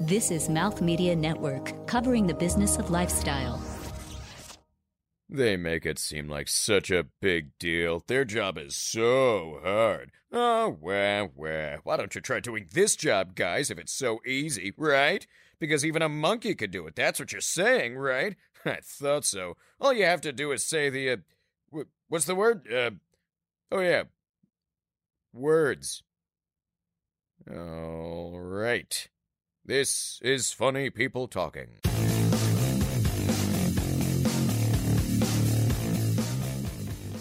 This is Mouth Media Network, covering the business of lifestyle. They make it seem like such a big deal. Their job is so hard. Oh, well, well. Why don't you try doing this job, guys, if it's so easy, right? Because even a monkey could do it. That's what you're saying, right? I thought so. All you have to do is say the, uh, wh- what's the word? Uh, oh, yeah. Words. All right. This is Funny People Talking.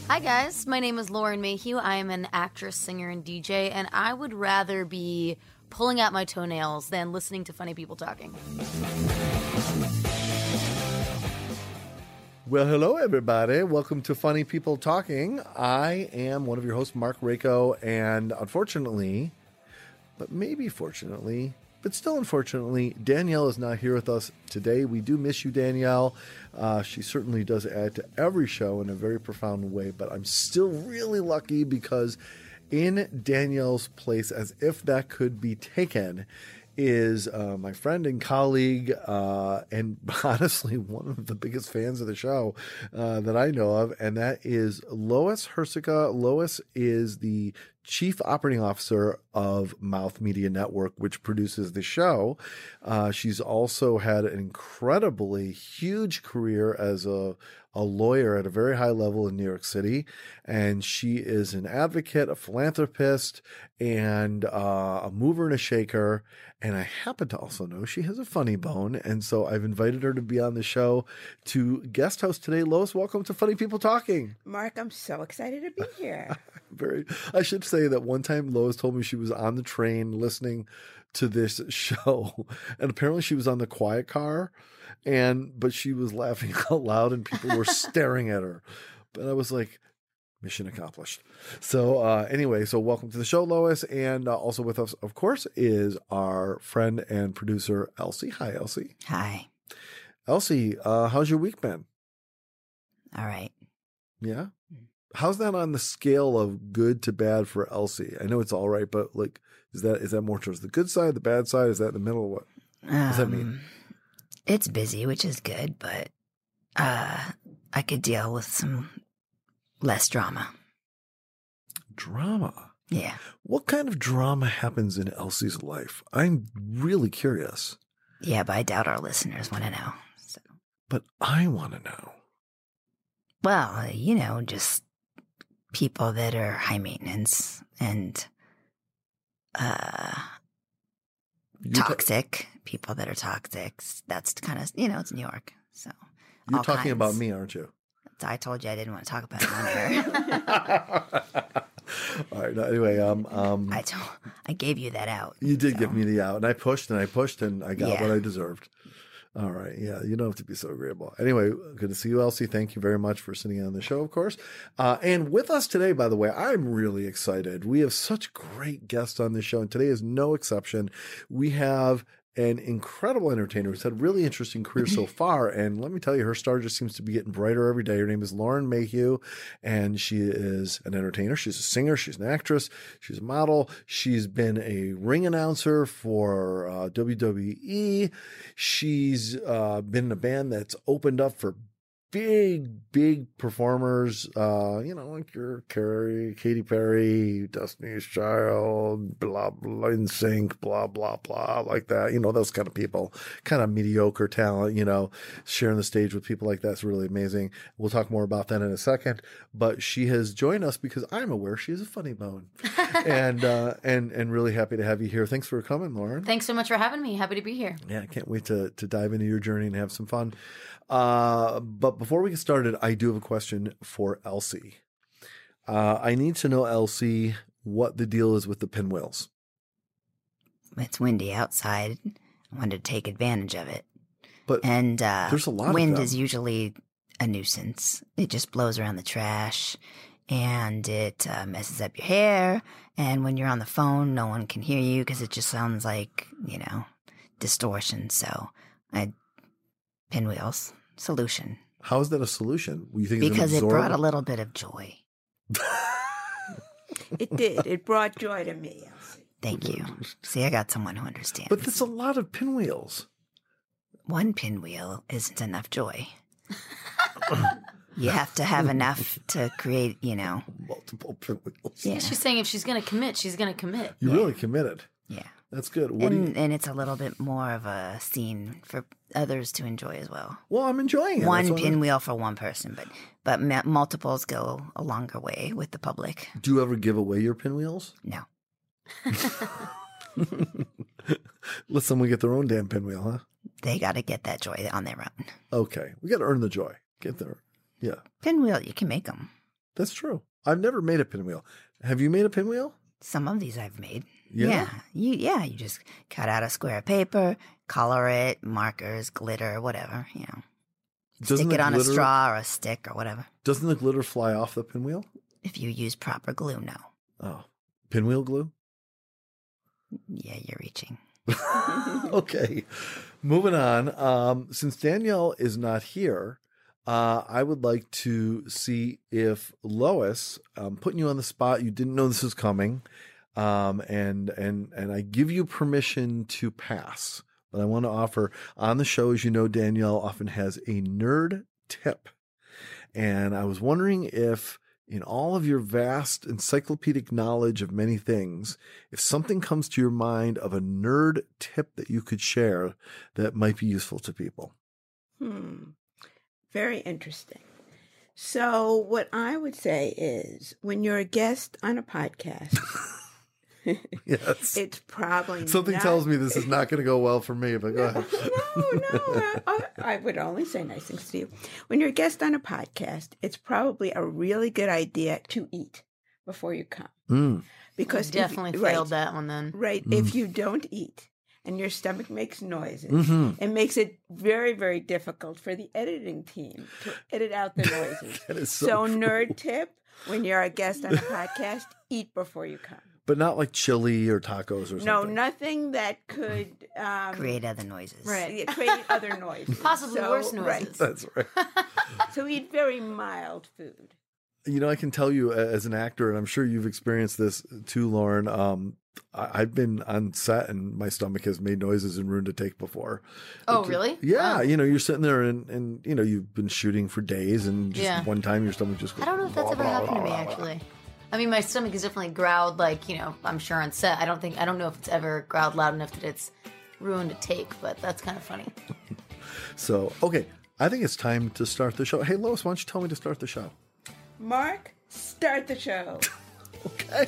Hi, guys. My name is Lauren Mayhew. I am an actress, singer, and DJ, and I would rather be pulling out my toenails than listening to funny people talking. Well, hello, everybody. Welcome to Funny People Talking. I am one of your hosts, Marc Raco, and unfortunately, but maybe fortunately, but still unfortunately, Danielle is not here with us today. We do miss you, Danielle. Uh, she certainly does add to every show in a very profound way, but I'm still really lucky because in Danielle's place, as if that could be taken, is uh, my friend and colleague, uh, and honestly, one of the biggest fans of the show uh, that I know of, and that is Lois Herzeca. Lois is the chief operating officer of Mouth Media Network, which produces the show. Uh, she's also had an incredibly huge career as a a lawyer at a very high level in New York City, and she is an advocate, a philanthropist, and uh, a mover and a shaker. And I happen to also know she has a funny bone, and so I've invited her to be on the show to guest host today. Lois, welcome to Funny People Talking. Marc, I'm so excited to be here. Very. I should say that one time Lois told me she was on the train listening to this show, and apparently she was on the quiet car, and but she was laughing out loud, and people were staring at her. But I was like, mission accomplished. So uh, anyway, so welcome to the show, Lois, and uh, also with us, of course, is our friend and producer Elsie. Hi, Elsie. Hi. Elsie, uh, how's your week been? All right. Yeah. How's that on the scale of good to bad for Elsie? I know it's all right, but like, is that is that more towards the good side, the bad side? Is that in the middle? What does that mean? It's busy, which is good, but uh, I could deal with some less drama. Drama. Yeah. What kind of drama happens in Elsie's life? I'm really curious, Yeah, but I doubt our listeners want to know. So, but I want to know. well, you know, just people that are high maintenance and uh, You're, ta- toxic. people that are toxic. That's kind of, you know, it's New York. So you're talking about me, aren't you? I told you I didn't want to talk about it on air. all right. no, Anyway, um, um, I told, I gave you that out. you did so. give me the out, and I pushed and I pushed, and I got Yeah. what I deserved. All right. Yeah. You don't have to be so agreeable. Anyway, good to see you, Elsie. Thank you very much for sitting on the show, of course. Uh, and with us today, by the way, I'm really excited. We have such great guests on this show, and today is no exception. We have an incredible entertainer who's had a really interesting career so far. And let me tell you, her star just seems to be getting brighter every day. Her name is Lauren Mayhew, and she is an entertainer. She's a singer. She's an actress. She's a model. She's been a ring announcer for uh, WWE. She's uh, been in a band that's opened up for big, big performers, uh, you know, like your Carrie, Katy Perry, Destiny's Child, blah, blah, NSYNC, blah, blah, blah, like that. You know, those kind of people, kind of mediocre talent, you know, sharing the stage with people like that's really amazing. We'll talk more about that in a second. But she has joined us because I'm aware she is a funny bone. and, uh, and, and really happy to have you here. Thanks for coming, Lauren. Thanks so much for having me. Happy to be here. Yeah, I can't wait to to dive into your journey and have some fun. Uh, but before we get started, I do have a question for Elsie. Uh, I need to know, Elsie, what the deal is with the pinwheels. It's windy outside. I wanted to take advantage of it. But And uh, There's a lot of wind is usually a nuisance. It just blows around the trash and it uh, messes up your hair. And when you're on the phone, no one can hear you because it just sounds like, you know, distortion. So I pinwheels solution how is that a solution? You think it's an because it brought a little bit of joy. It did. It brought joy to me. Thank you. See, I got someone who understands. But that's a lot of pinwheels. One pinwheel isn't enough joy. you have to have enough to create, you know. Multiple pinwheels. Yeah. She's saying if she's going to commit, she's going to commit. You really committed. Yeah. That's good. What do you? And, and it's a little bit more of a scene for others to enjoy as well. Well, I'm enjoying it. One That's why I'm- pinwheel for one person, but but multiples go a longer way with the public. Do you ever give away your pinwheels? No. Let someone get their own damn pinwheel, huh? They got to get that joy on their own. Okay, we got to earn the joy. Get there. Yeah, Pinwheel, you can make them. that's true. I've never made a pinwheel. Have you made a pinwheel? Some of these I've made. Yeah? You yeah, you just cut out a square of paper, color it, markers, glitter, whatever, you know. Doesn't Stick it on glitter- a straw or a stick or whatever. Doesn't the glitter fly off the pinwheel? If you use proper glue, no. Oh, pinwheel glue. Yeah, you're reaching. okay, moving on. Um, since Danielle is not here, uh, I would like to see if Lois, um, putting you on the spot, you didn't know this was coming, um, and and and I give you permission to pass. But I want to offer on the show, as you know, Danielle often has a nerd tip, and I was wondering if. In all of your vast encyclopedic knowledge of many things, if something comes to your mind of a nerd tip that you could share that might be useful to people. Hmm. Very interesting. So, what I would say is when you're a guest on a podcast, Yes. it's probably Something not- tells me this is not going to go well for me, but go ahead. no, no. I, I would only say nice things to you. When you're a guest on a podcast, it's probably a really good idea to eat before you come. Mm. Because if- Definitely right, failed that one then. Right. If you don't eat and your stomach makes noises, Mhm. it makes it very, very difficult for the editing team to edit out the noises. That is so, so, true. nerd tip when you're a guest on a podcast, eat before you come. But not like chili or tacos or something. No, nothing that could um, Create other noises. Right. yeah, create other noises. Possibly So, worse right. noises. That's right. So eat very mild food. You know, I can tell you a- as an actor, and I'm sure you've experienced this too, Lauren. Um, I- I've been on set and my stomach has made noises and ruined a take before. Oh, It- really? Yeah, Wow. you know, you're sitting there and, and you know you've been shooting for days, and just Yeah. one time your stomach just. Goes, I don't know if that's ever happened to me actually. I mean, my stomach has definitely growled like you know. I'm sure on set. I don't think I don't know if it's ever growled loud enough that it's ruined a take, but that's kind of funny. So okay, I think it's time to start the show. Hey, Lois, why don't you tell me to start the show? Marc, start the show. Okay.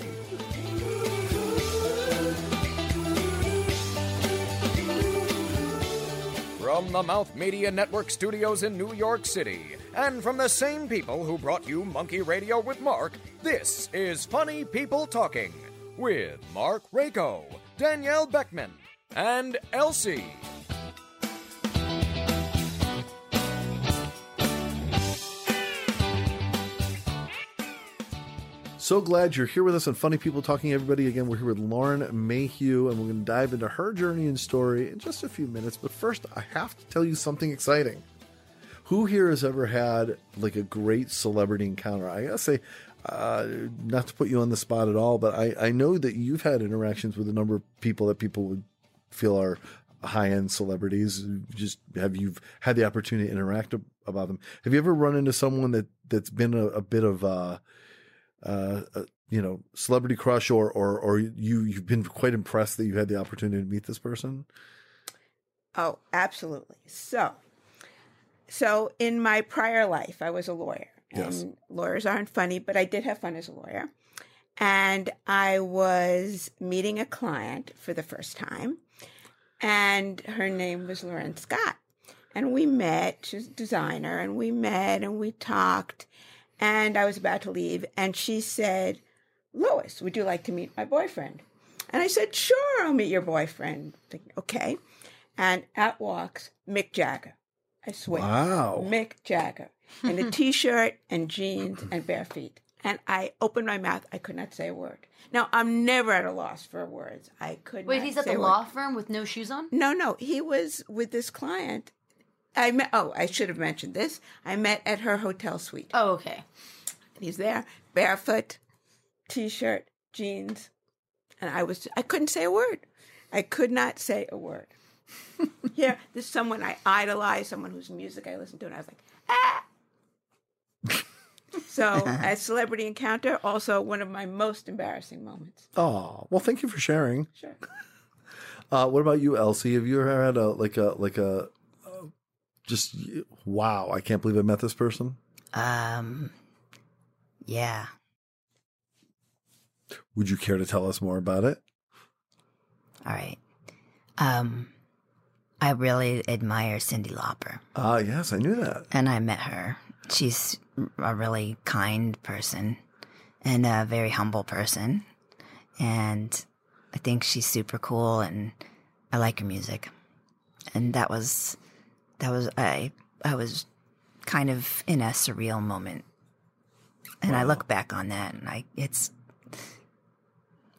From the Mouth Media Network studios in New York City, and from the same people who brought you Monkey Radio with Marc, this is Funny People Talking with Marc Raco, Danielle Beckman, and Elsie. So glad you're here with us on Funny People Talking, everybody. Again, we're here with Lauren Mayhew, and we're going to dive into her journey and story in just a few minutes. But first, I have to tell you something exciting. Who here has ever had like a great celebrity encounter? I gotta say, uh, not to put you on the spot at all, but I, I know that you've had interactions with a number of people that people would feel are high end celebrities. Just have you had the opportunity to interact ab- about them? Have you ever run into someone that that's been a, a bit of a, uh, uh, you know, celebrity crush, or or or you you've been quite impressed that you had the opportunity to meet this person? Oh, absolutely. So, so in my prior life, I was a lawyer, and Yes. lawyers aren't funny, but I did have fun as a lawyer. And I was meeting a client for the first time, and her name was Lauren Scott. And we met, she's a designer, and we met and we talked. And I was about to leave, and she said, Lois, would you like to meet my boyfriend? And I said, Sure, I'll meet your boyfriend. Thinking, okay. And out walks Mick Jagger. I swear. Wow. Mick Jagger in a t shirt and jeans and bare feet. And I opened my mouth. I could not say a word. Now, I'm never at a loss for words. I could Wait, not he's at say the a word. law firm with no shoes on. No, no, he was with this client. I met. Oh, I should have mentioned this. I met at her hotel suite. Oh, okay. He's there, barefoot, t-shirt, jeans. and I was I couldn't say a word. I could not say a word. Here, there's someone I idolize, someone whose music I listen to, and I was like, ah. so, a celebrity encounter, also one of my most embarrassing moments. Oh, well, thank you for sharing. Sure. Uh, what about you, Elsie? Have you ever had a like a like a uh, just wow? I can't believe I met this person. Um, yeah. Would you care to tell us more about it? All right. Um, I really admire Cyndi Lauper, Ah, yes, I knew that. and I met her. She's a really kind person and a very humble person, and I think she's super cool, and I like her music. And that was, that was I. I was kind of in a surreal moment, and I look back on that, and I it's.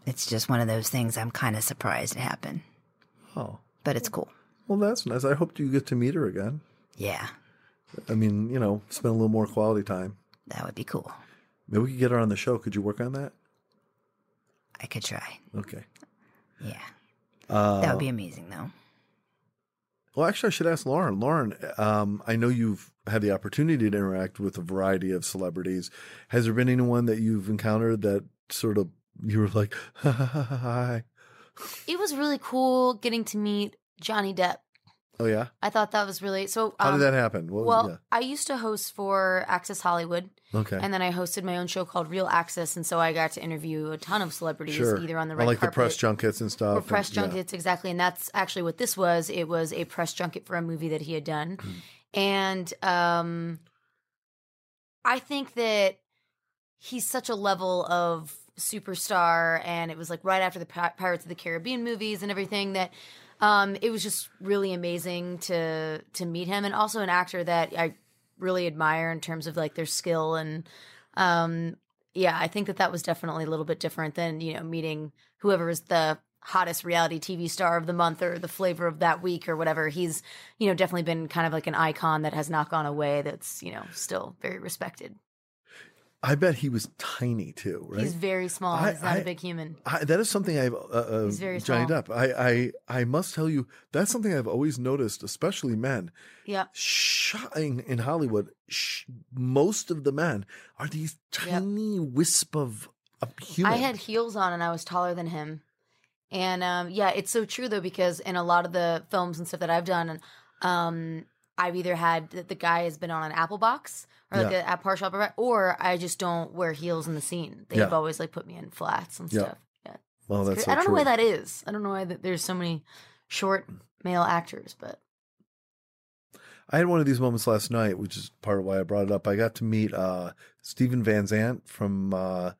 It's just one of those things I'm kind of surprised it happened, Oh, but it's cool. Well, that's nice. I hope you get to meet her again. Yeah, I mean, you know, spend a little more quality time. that would be cool. Maybe we could get her on the show. Could you work on that? I could try. Okay. Yeah. Uh, That would be amazing, though. Well, actually, I should ask Lauren. Lauren, um, I know you've had the opportunity to interact with a variety of celebrities. Has there been anyone that you've encountered that sort of you were like, hi? It was really cool getting to meet Johnny Depp. Oh yeah, I thought that was really so. how um, did that happen? What was, Well, I used to host for Access Hollywood, okay, and then I hosted my own show called Real Access, and so I got to interview a ton of celebrities, sure. either on the Or red like carpet the press junkets and stuff. or press and- yeah. junkets, exactly. And that's actually what this was. It was a press junket for a movie that he had done, and um, I think that he's such a level of superstar, and it was like right after the Pi- Pirates of the Caribbean movies and everything that. Um, it was just really amazing to to meet him, and also an actor that I really admire in terms of like their skill and um, yeah, I think that that was definitely a little bit different than you know meeting whoever is the hottest reality TV star of the month or the flavor of that week or whatever. He's you know definitely been kind of like an icon that has not gone away. That's you know still very respected. I bet he was tiny too, right? He's very small. I- He's not I- a big human. I, that is something I've uh, uh, He's very Johnny small. Depp. I, I I must tell you that's something I've always noticed, especially men. Yeah, Shine in Hollywood, sh- most of the men are these tiny wisp of, of human. I had heels on and I was taller than him. And um, yeah, it's so true though because in a lot of the films and stuff that I've done, um, I've either had the, the guy has been on an apple box or like Yeah. a, a partial upper, or I just don't wear heels in the scene. They've Yeah. always like put me in flats and Yeah. stuff. Yeah, well, that's so I don't true. know why that is. I don't know why that there's so many short male actors, but I had one of these moments last night, which is part of why I brought it up. I got to meet uh, Steven Van Zandt from uh,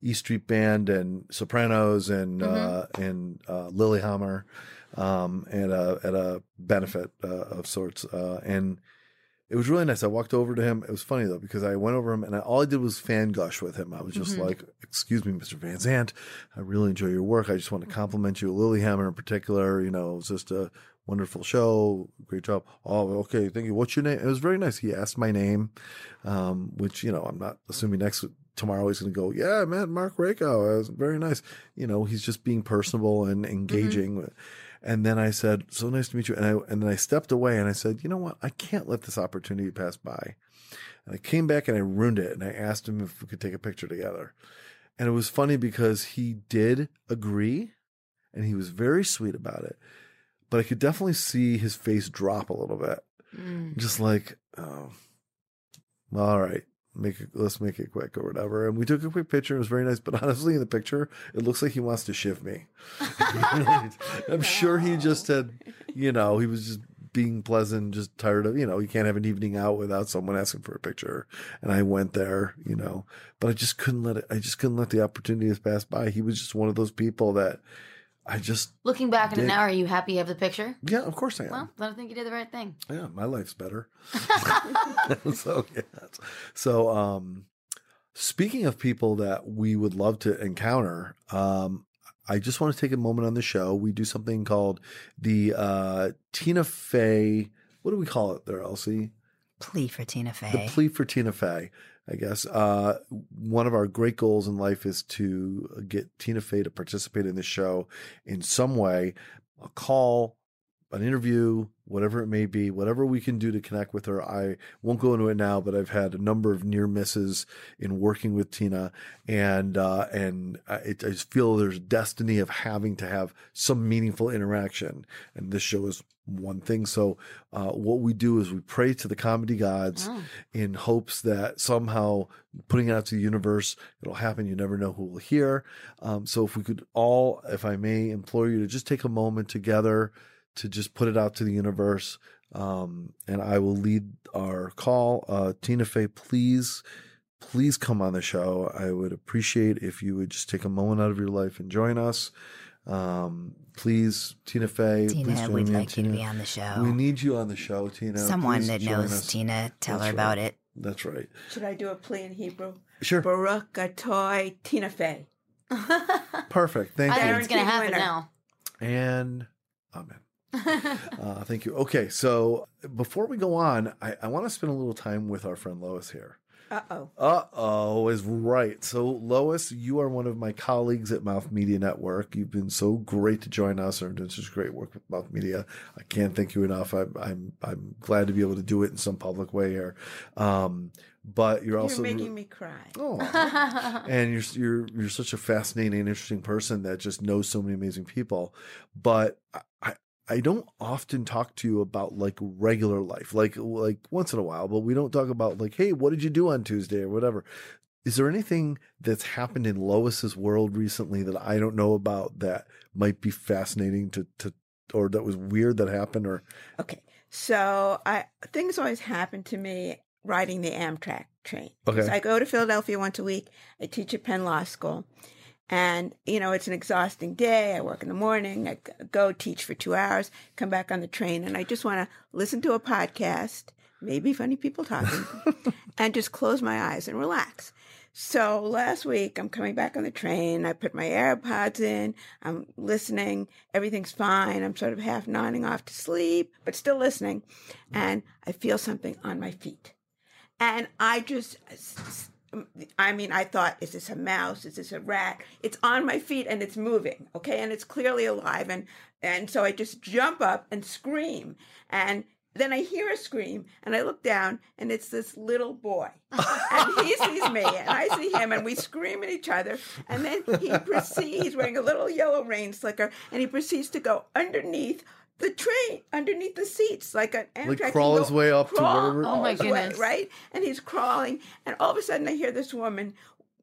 E Street Band and Sopranos and uh, and uh, Lilyhammer um, at a at a benefit uh, of sorts, uh, and it was really nice. I walked over to him. It was funny though because I went over him and I, all I did was fan gush with him. I was just like, "Excuse me, Mr. Van Zandt, I really enjoy your work. I just want to compliment you, Lilyhammer in particular. You know, it was just a wonderful show. Great job. Oh, okay. Thank you. What's your name? It was very nice. He asked my name, um, which, you know, I'm not assuming next tomorrow he's going to go, yeah, I met Marc Raco. It was very nice. You know, he's just being personable and engaging. And then I said, so nice to meet you. And I, and then I stepped away and I said, you know what? I can't let this opportunity pass by. And I came back and I ruined it. And I asked him if we could take a picture together. And it was funny because he did agree and he was very sweet about it. But I could definitely see his face drop a little bit. mm, Just like, oh, well, all right, make it, let's make it quick or whatever. And we took a quick picture. It was very nice. But honestly, in the picture, it looks like he wants to shiv me. I'm sure he just had, you know, he was just being pleasant, just tired of, you know, you can't have an evening out without someone asking for a picture. And I went there, you know, but I just couldn't let it, I just couldn't let the opportunities pass by. He was just one of those people that I just, looking back in it Dick. now, are you happy you have the picture? yeah, of course I am. Well, then I think you did the right thing. yeah, my life's better. so yeah. So um speaking of people that we would love to encounter, um I just want to take a moment on the show. We do something called the uh Tina Fey what do we call it there, Elsie? Plea for Tina Fey. The plea for Tina Fey. I guess. Uh, one of our great goals in life is to get Tina Fey to participate in the show in some way, a call, an interview, whatever it may be, whatever we can do to connect with her. I won't go into it now, but I've had a number of near misses in working with Tina, and uh, and I, I just feel there's destiny of having to have some meaningful interaction, and this show is one thing. So uh, what we do is we pray to the comedy gods Oh. in hopes that somehow putting it out to the universe, it'll happen. You never know who will hear. Um, so if we could all, if I may implore you to just take a moment together to just put it out to the universe. Um, and I will lead our call. Uh, Tina Fey, please, please come on the show. I would appreciate if you would just take a moment out of your life and join us. Um, please, Tina Fey, please Tina, join we'd me. like you to Tina. be on the show. We need you on the show, Tina. Someone Please that knows us. Tina, tell That's her about it. That's right. Should I do a plea in Hebrew? Sure. Baruch Atoy Tina Fey. Perfect. Thank I you. think it's going to happen winner. now. And amen. Uh, thank you. Okay, so before we go on, I, I want to spend a little time with our friend Lois here. Uh oh. Uh oh, is right. So, Lois, you are one of my colleagues at Mouth Media Network. You've been so great to join us and doing such great work with Mouth Media. I can't thank you enough. I'm I'm I'm glad to be able to do it in some public way here. Um, but you're also You're making me cry. Oh, and you're you're you're such a fascinating interesting person that just knows so many amazing people. But I don't often talk to you about like regular life, like like once in a while. But we don't talk about like, hey, what did you do on Tuesday or whatever. Is there anything that's happened in Lois's world recently that I don't know about that might be fascinating to to or that was weird that happened or Okay. So I things always happen to me riding the Amtrak train. Okay. So I go to Philadelphia once a week. I teach at Penn Law School. And, you know, it's an exhausting day. I work in the morning. I go teach for two hours, come back on the train, and I just want to listen to a podcast, maybe funny people talking, and just close my eyes and relax. So last week, I'm coming back on the train. I put my AirPods in. I'm listening. Everything's fine. I'm sort of half nodding off to sleep, but still listening. And I feel something on my feet. And I just, I mean, I thought, is this a mouse? Is this a rat? It's on my feet and it's moving, okay? And it's clearly alive. And, and so I just jump up and scream. And then I hear a scream and I look down and it's this little boy. and he sees me and I see him and we scream at each other. And then he proceeds, wearing a little yellow rain slicker and he proceeds to go underneath the train, underneath the seats, like an Amtrak. can crawl his way up to crawl wherever- Oh my his way, goodness. right? And he's crawling and all of a sudden I hear this woman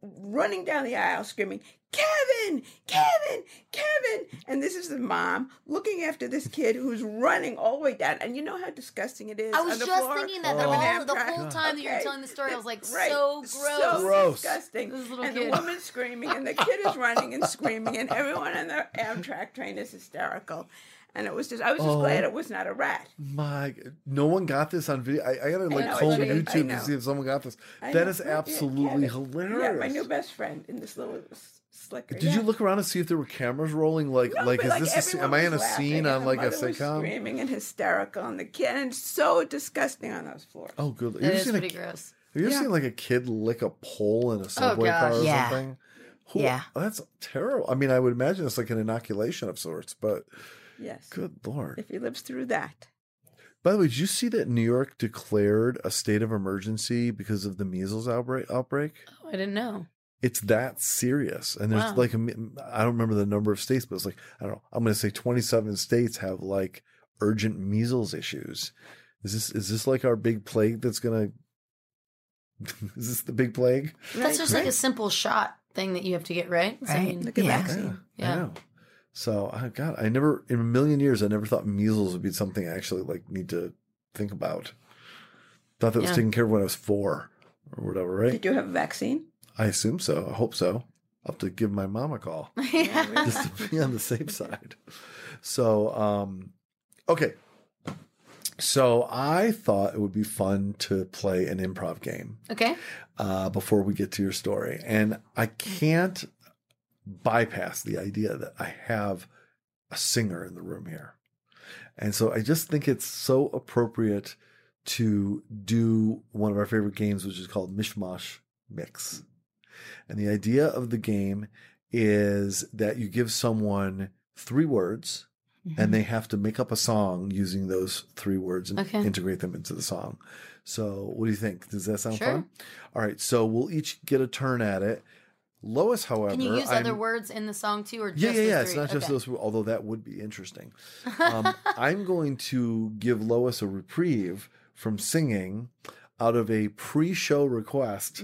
running down the aisle screaming, Kevin, Kevin, Kevin. And this is the mom looking after this kid who's running all the way down. And you know how disgusting it is. I was just thinking that the whole, the whole time that you were telling the story, I was like, Right. so gross. So Gross. disgusting. This little and kid. the woman's screaming, and the kid is running and screaming, and everyone on the Amtrak train is hysterical. And it was just, I was just Oh. glad it was not a rat. My, no one got this on video. I, I gotta like know, comb YouTube to see if someone got this. I That know. is absolutely Kevin. hilarious. Yeah, my new best friend in this little slicker. Did yeah. you look around and see if there were cameras rolling? Like, No, like, but, is this? A, scene- am I in a scene on like a mother was sitcom? Screaming and hysterical, and the kid, and so disgusting on those floors. Oh, good. Have It you ever is a, pretty gross. have you ever Yeah. seen like a kid lick a pole in a oh, subway gosh. car or Yeah. something? Who- Yeah. that's terrible. I mean, I would imagine it's like an inoculation of sorts, but Yes, good lord. if he lives through that. By the way, did you see that New York declared a state of emergency because of the measles outbreak? Outbreak. Oh, I didn't know. It's that serious, and there's Wow. like a mi- I don't remember the number of states, but it's like I don't know. I'm going to say 27 states have like urgent measles issues. Is this is this like our big plague that's going to? Is this the big plague? That's Right, just like a simple shot thing that you have to get, right? So, I Right. mean, Like a Yeah. vaccine. Yeah, I Yeah. Know. So, I God, I never in a million years I never thought measles would be something I actually like need to think about. Thought that was taken care of when I was four or whatever, right? Did you have a vaccine? I assume so. I hope so. I'll have to give my mom a call yeah. just to be on the safe side. So, um, okay. So I thought it would be fun to play an improv game okay. uh, before we get to your story, and I can't bypass the idea that I have a singer in the room here, and so I just think it's so appropriate to do one of our favorite games, which is called Mish Mosh Mix. And the idea of the game is that you give someone three words Mm-hmm. and they have to make up a song using those three words and Okay. integrate them into the song. So, what do you think? Does that sound Sure. fun? All right, so we'll each get a turn at it. Lois, however, Can you use other I'm- words in the song too, or just yeah, yeah, yeah. It's not just Okay. those, although that would be interesting. Um, I'm going to give Lois a reprieve from singing out of a pre-show request,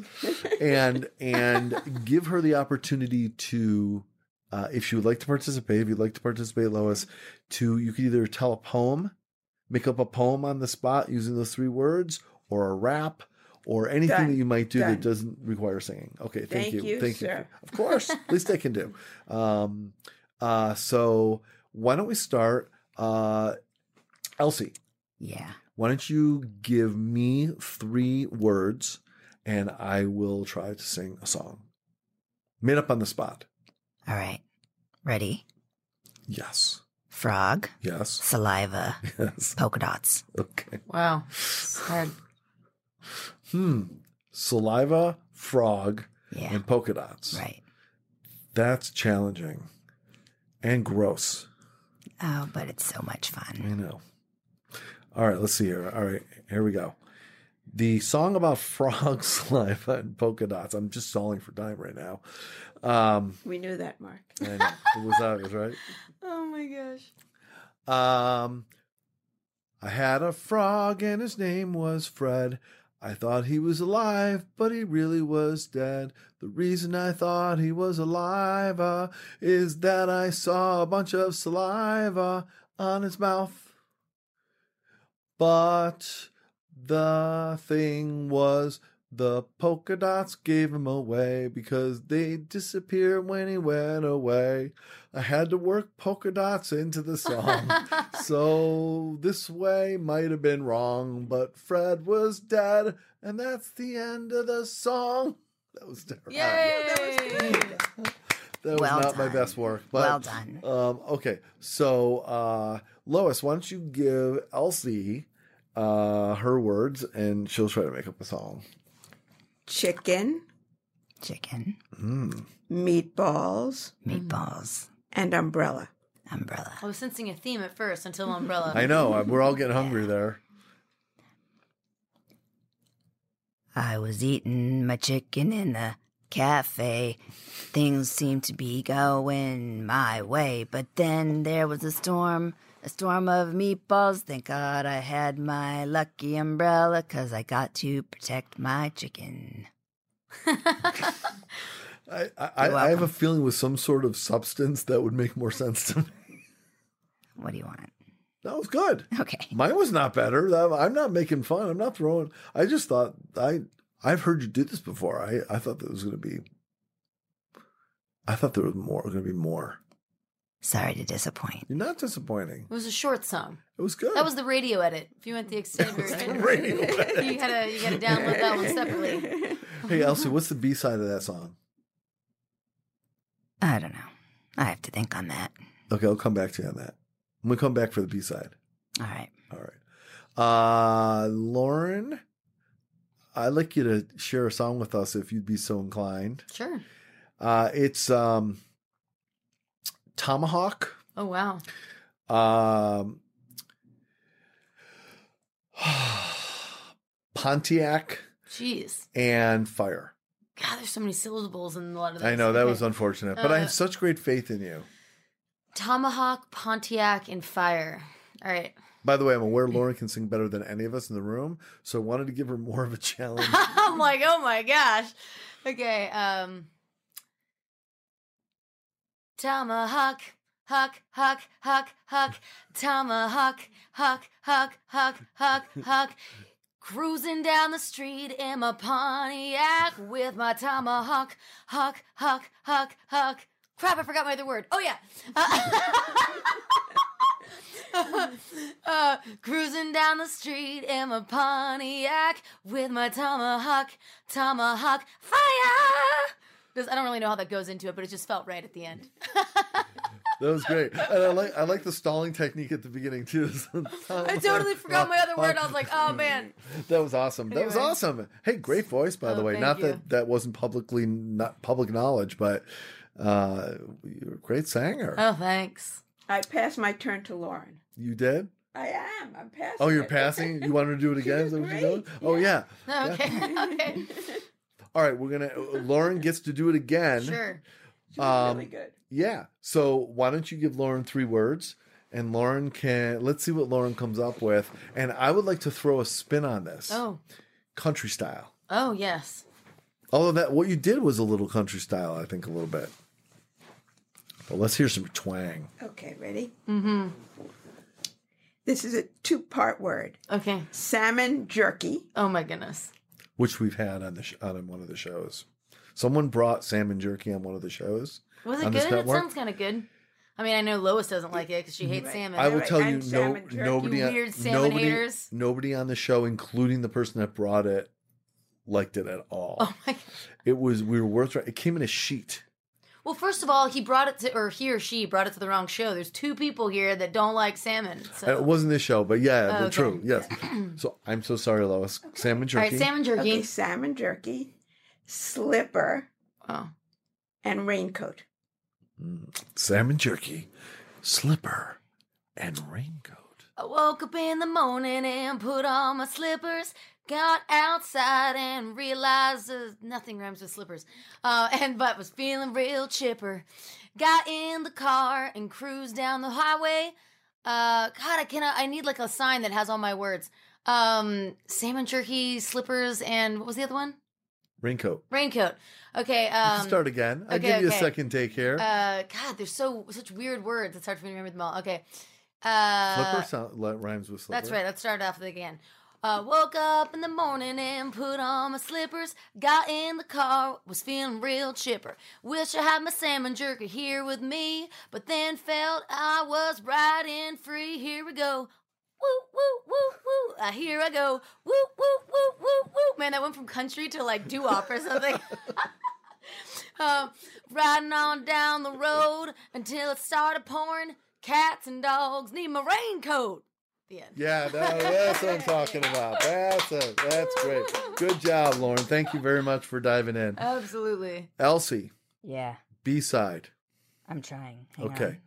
and and give her the opportunity to, uh, if you would like to participate, if you'd like to participate, Lois, to you could either tell a poem, make up a poem on the spot using those three words, or a rap. Or anything Done. that you might do Done. that doesn't require singing. Okay, thank, Thank you. you, Thank sir. you. Of course, least I can do. Um, uh, so why don't we start? Uh, Elsie, Yeah. why don't you give me three words and I will try to sing a song made up on the spot. All right. Ready? Yes. Frog, Yes. saliva, Yes. polka dots. Okay. Wow, hard. Hmm. Saliva, frog, Yeah. and polka dots. Right. That's challenging and gross. Oh, but it's so much fun. I know. All right, let's see here. All right, here we go. The song about frogs, saliva, and polka dots. I'm just stalling for time right now. Um, We knew that, Marc. I know. it was obvious, right? Oh my gosh. Um, I had a frog and his name was Fred. I thought he was alive, but he really was dead. The reason I thought he was alive uh, is that I saw a bunch of saliva on his mouth. But the thing was, the polka dots gave him away because they disappeared when he went away. I had to work polka dots into the song. so this way might have been wrong, but Fred was dead, and that's the end of the song. That was terrible. Yay! That was Well not my best work. But, well done. Um, okay, so uh, Lois, why don't you give Elsie uh, her words, and she'll try to make up a song. Chicken, Chicken, Mm. meatballs, meatballs, and umbrella. umbrella. I was sensing a theme at first until umbrella. I know we're all getting hungry there. I was eating my chicken in the cafe. Things seemed to be going my way, but then there was a storm, a storm of meatballs. Thank God I had my lucky umbrella because I got to protect my chicken. I, I, I have a feeling with some sort of substance that would make more sense to me. What do you want? That was good. Okay. Mine was not better. I'm not making fun. I'm not throwing. I just thought I I've heard you do this before. I I thought there was going to be. I thought there was more. Going to be more. Sorry to disappoint. You're not disappointing. It was a short song. It was good. That was the radio edit. If you went the extended version, radio edit. you gotta you gotta download that one separately. Hey Elsie, what's the B side of that song? I don't know. I have to think on that. Okay, I'll come back to you on that. I'm gonna come back for the B side. All right. All right. Uh Lauren, I'd like you to share a song with us if you'd be so inclined. Sure. Uh it's um Tomahawk. Oh wow. Um Pontiac Jeez. and Fire. God, there's so many syllables in a lot of that. I know that Okay. was unfortunate, but I Uh, have such great faith in you. Tomahawk, Pontiac, and Fire. All right. By the way, I'm aware Lauren can sing better than any of us in the room, so I wanted to give her more of a challenge. I'm like, oh my gosh. Okay. Um. Tomahawk, huck, huck, huck, huck. Tomahawk, huck, huck, huck, huck, huck. Cruising down the street in my Pontiac with my tomahawk, huck, huck, huck, huck. Crap, I forgot my other word. Oh yeah. Uh, uh, cruising down the street in my Pontiac with my tomahawk, tomahawk fire. Does I don't really know how that goes into it, but it just felt right at the end. That was great. And I like I like the stalling technique at the beginning too. I totally forgot my other word. I was like, oh man. That was awesome. That was awesome. Hey, great voice by the Oh, way. Not you. that that wasn't publicly not public knowledge, but uh you're a great singer. Oh, thanks. I passed my turn to Lauren. you did? I am. I'm passing. Oh, you're it. passing. You want her to do it again? Is that what you're doing? great. Oh yeah. Okay. okay. All right, we're gonna. Lauren gets to do it again. Sure. She was Um, really good. Yeah. So why don't you give Lauren three words, and Lauren can. Let's see what Lauren comes up with. And I would like to throw a spin on this, Oh. country style. Oh, yes. Although that what you did was a little country style, I think a little bit. But let's hear some twang. Okay, ready? Mm-hmm. This is a two-part word: Okay. salmon jerky. Oh my goodness. Which we've had on the sh- on one of the shows. Someone brought salmon jerky on one of the shows. Was it good? It sounds kind of good. I mean, I know Lois doesn't like it because she hates Right. salmon. I will Right, tell you, no, salmon nobody, You on- weird salmon nobody, haters. nobody on the show, including the person that brought it, liked it at all. oh my. God. It was we were worth. It. It came in a sheet. Well, first of all, he brought it to, or he or she brought it to the wrong show. There's two people here that don't like salmon. And uh, It wasn't this show, but yeah, Oh, but okay. true. Yes. so I'm so sorry, Lois. Salmon jerky. right, salmon jerky. Okay, salmon jerky, slipper, Oh, and raincoat. Mm, salmon jerky, slipper, and raincoat. I woke up in the morning and put on my slippers. Got outside and realized uh, nothing rhymes with slippers. Uh, and but was feeling real chipper. Got in the car and cruised down the highway. Uh, God, I cannot. I need like a sign that has all my words. Um, salmon jerky, slippers, and what was the other one? Raincoat. Raincoat. Okay. Um, start again. I'll okay, give you a second take here. uh, God, there's so such weird words. It's hard for me to remember them all. Okay. Uh, Flipper sound, rhymes with slipper. That's right. Let's start off again. Uh, woke up in the morning and put on my slippers. Got in the car, was feeling real chipper. Wish I had my salmon jerky here with me, but then felt I was riding free. Here we go. Woo, woo, woo, woo. Uh, here I go. Woo, woo, woo, woo, woo. Man, that went from country to like doo wop or something. um, riding on down the road until it started pouring. Cats and dogs need my raincoat. The end. Yeah, that, that's what I'm talking about. That's it. That's great. Good job, Lauren. Thank you very much for diving in. Absolutely. Elsie, Yeah, B side. I'm trying. Hang Okay, on.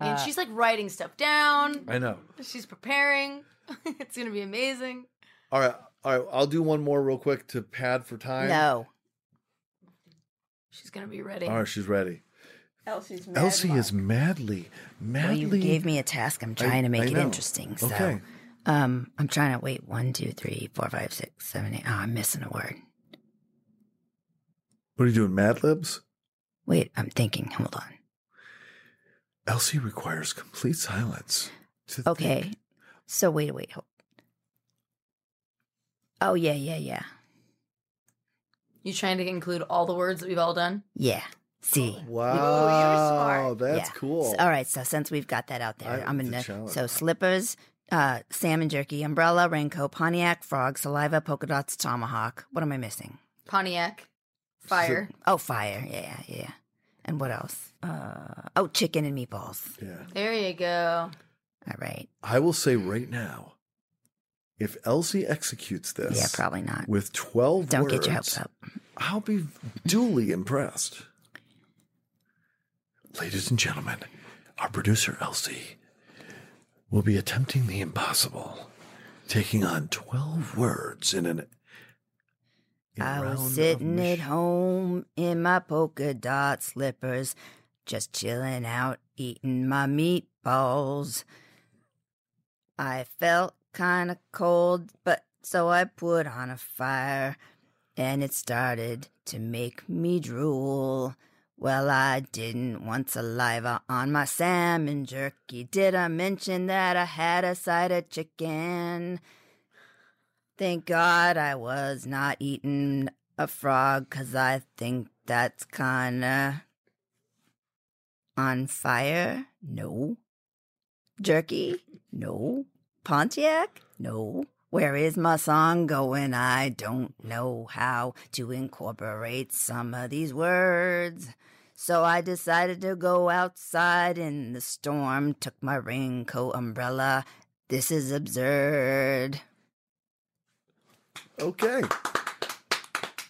And uh, she's like writing stuff down. I know. She's preparing. it's gonna be amazing. All right, all right. I'll do one more real quick to pad for time. No. She's gonna be ready. All right, she's ready. Elsie's mad Elsie Marc. is madly, Well, madly. you gave me a task. I'm trying to make I it know. interesting. So, Okay. um, I'm trying to wait. One, two, three, four, five, six, seven, eight. Oh, I'm missing a word. What are you doing, Mad Libs? Wait, I'm thinking. Hold on. Elsie requires complete silence. to Okay. think. So wait, wait. Hold. Oh yeah, yeah, yeah, You trying to include all the words that we've all done? yeah. See. Wow, smart. that's Yeah. cool. S- All right, so since we've got that out there, I- I'm gonna challenge. so slippers, uh, salmon jerky, umbrella, raincoat, Pontiac, frog, saliva, polka dots, tomahawk. What am I missing? Pontiac, fire. Oh, fire. Yeah, yeah. And what else? Uh, oh, chicken and meatballs. Yeah. There you go. All right. I will say right now, if Elsie executes this Yeah, probably not. with 12 Don't words, get your hopes up. I'll be duly impressed. Ladies and gentlemen, our producer Elsie will be attempting the impossible, taking on 12 words in an in I was sitting at home in my polka dot slippers, just chilling out, eating my meatballs. I felt kind of cold, but so I put on a fire, and it started to make me drool. Well, I didn't want saliva on my salmon jerky. Did I mention that I had a side of chicken? Thank God I was not eating a frog, 'cause I think that's kinda on fire. No. Jerky? No. Pontiac? No. Where is my song going? I don't know how to incorporate some of these words. So I decided to go outside in the storm, took my raincoat umbrella. This is absurd. Okay.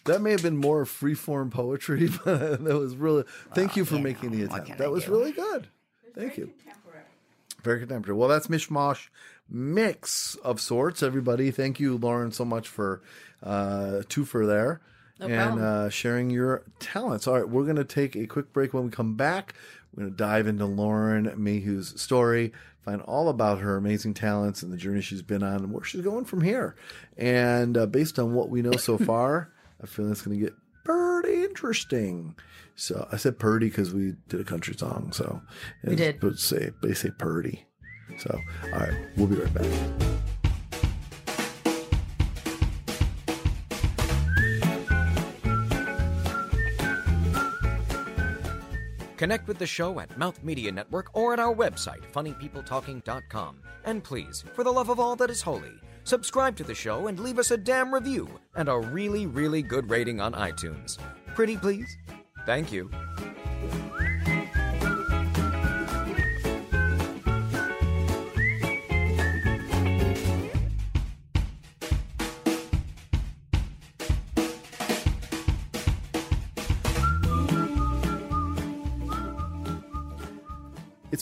That may have been more freeform poetry, but that was really. Thank you for you making know, the attempt. That I was do? really good. Thank you. Very contemporary. Well, that's mishmash mix of sorts. Everybody, thank you, Lauren, so much for uh, two for there and uh, sharing your talents. All right, we're going to take a quick break. When we come back, we're going to dive into Lauren Mayhew's story, find all about her amazing talents and the journey she's been on and where she's going from here. And uh, based on what we know so far, I feel it's going to get pretty interesting. So I said purdy because we did a country song. So We did. But say they say purdy. So all right, we'll be right back. Connect with the show at Mouth Media Network or at our website, funnypeopletalking.com. And please, for the love of all that is holy, subscribe to the show and leave us a damn review and a really, really good rating on iTunes. Pretty please? Thank you.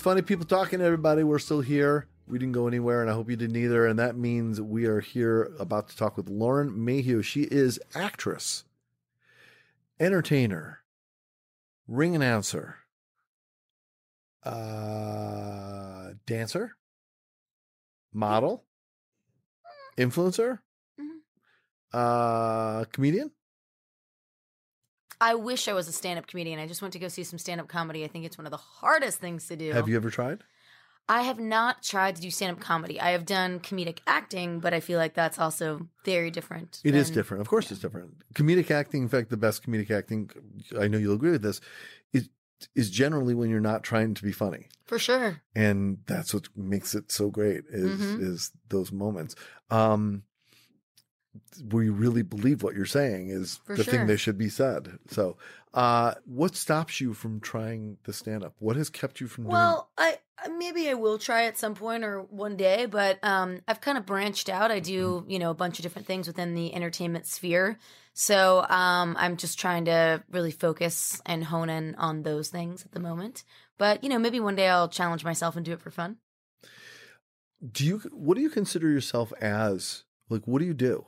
Funny people talking to everybody. We're still here. We didn't go anywhere, and I hope you didn't either. And that means we are here about to talk with Lauren Mayhew. She is actress, entertainer, ring announcer, uh, dancer, model, influencer, uh, comedian. I wish I was a stand up comedian. I just went to go see some stand up comedy. I think it's one of the hardest things to do. Have you ever tried? I have not tried to do stand up comedy. I have done comedic acting, but I feel like that's also very different. It is than- different. Of course, it's different. Comedic acting, in fact, the best comedic acting, I know you'll agree with this, is is generally when you're not trying to be funny, For sure. and that's what makes it so great. Is Mhm. is those moments um, where you really believe what you're saying is For the sure. thing that should be said. So, uh, what stops you from trying the stand up? What has kept you from Well, I I- maybe I will try at some point or one day, but um, I've kind of branched out. I do, Mm-hmm. you know, a bunch of different things within the entertainment sphere. So um, I'm just trying to really focus and hone in on those things at the moment. But you know, maybe one day I'll challenge myself and do it for fun. Do you what do you consider yourself as? Like, what do you do?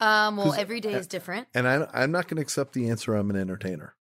Um, well, every day is different. And I, I'm not going to accept the answer. I'm an entertainer.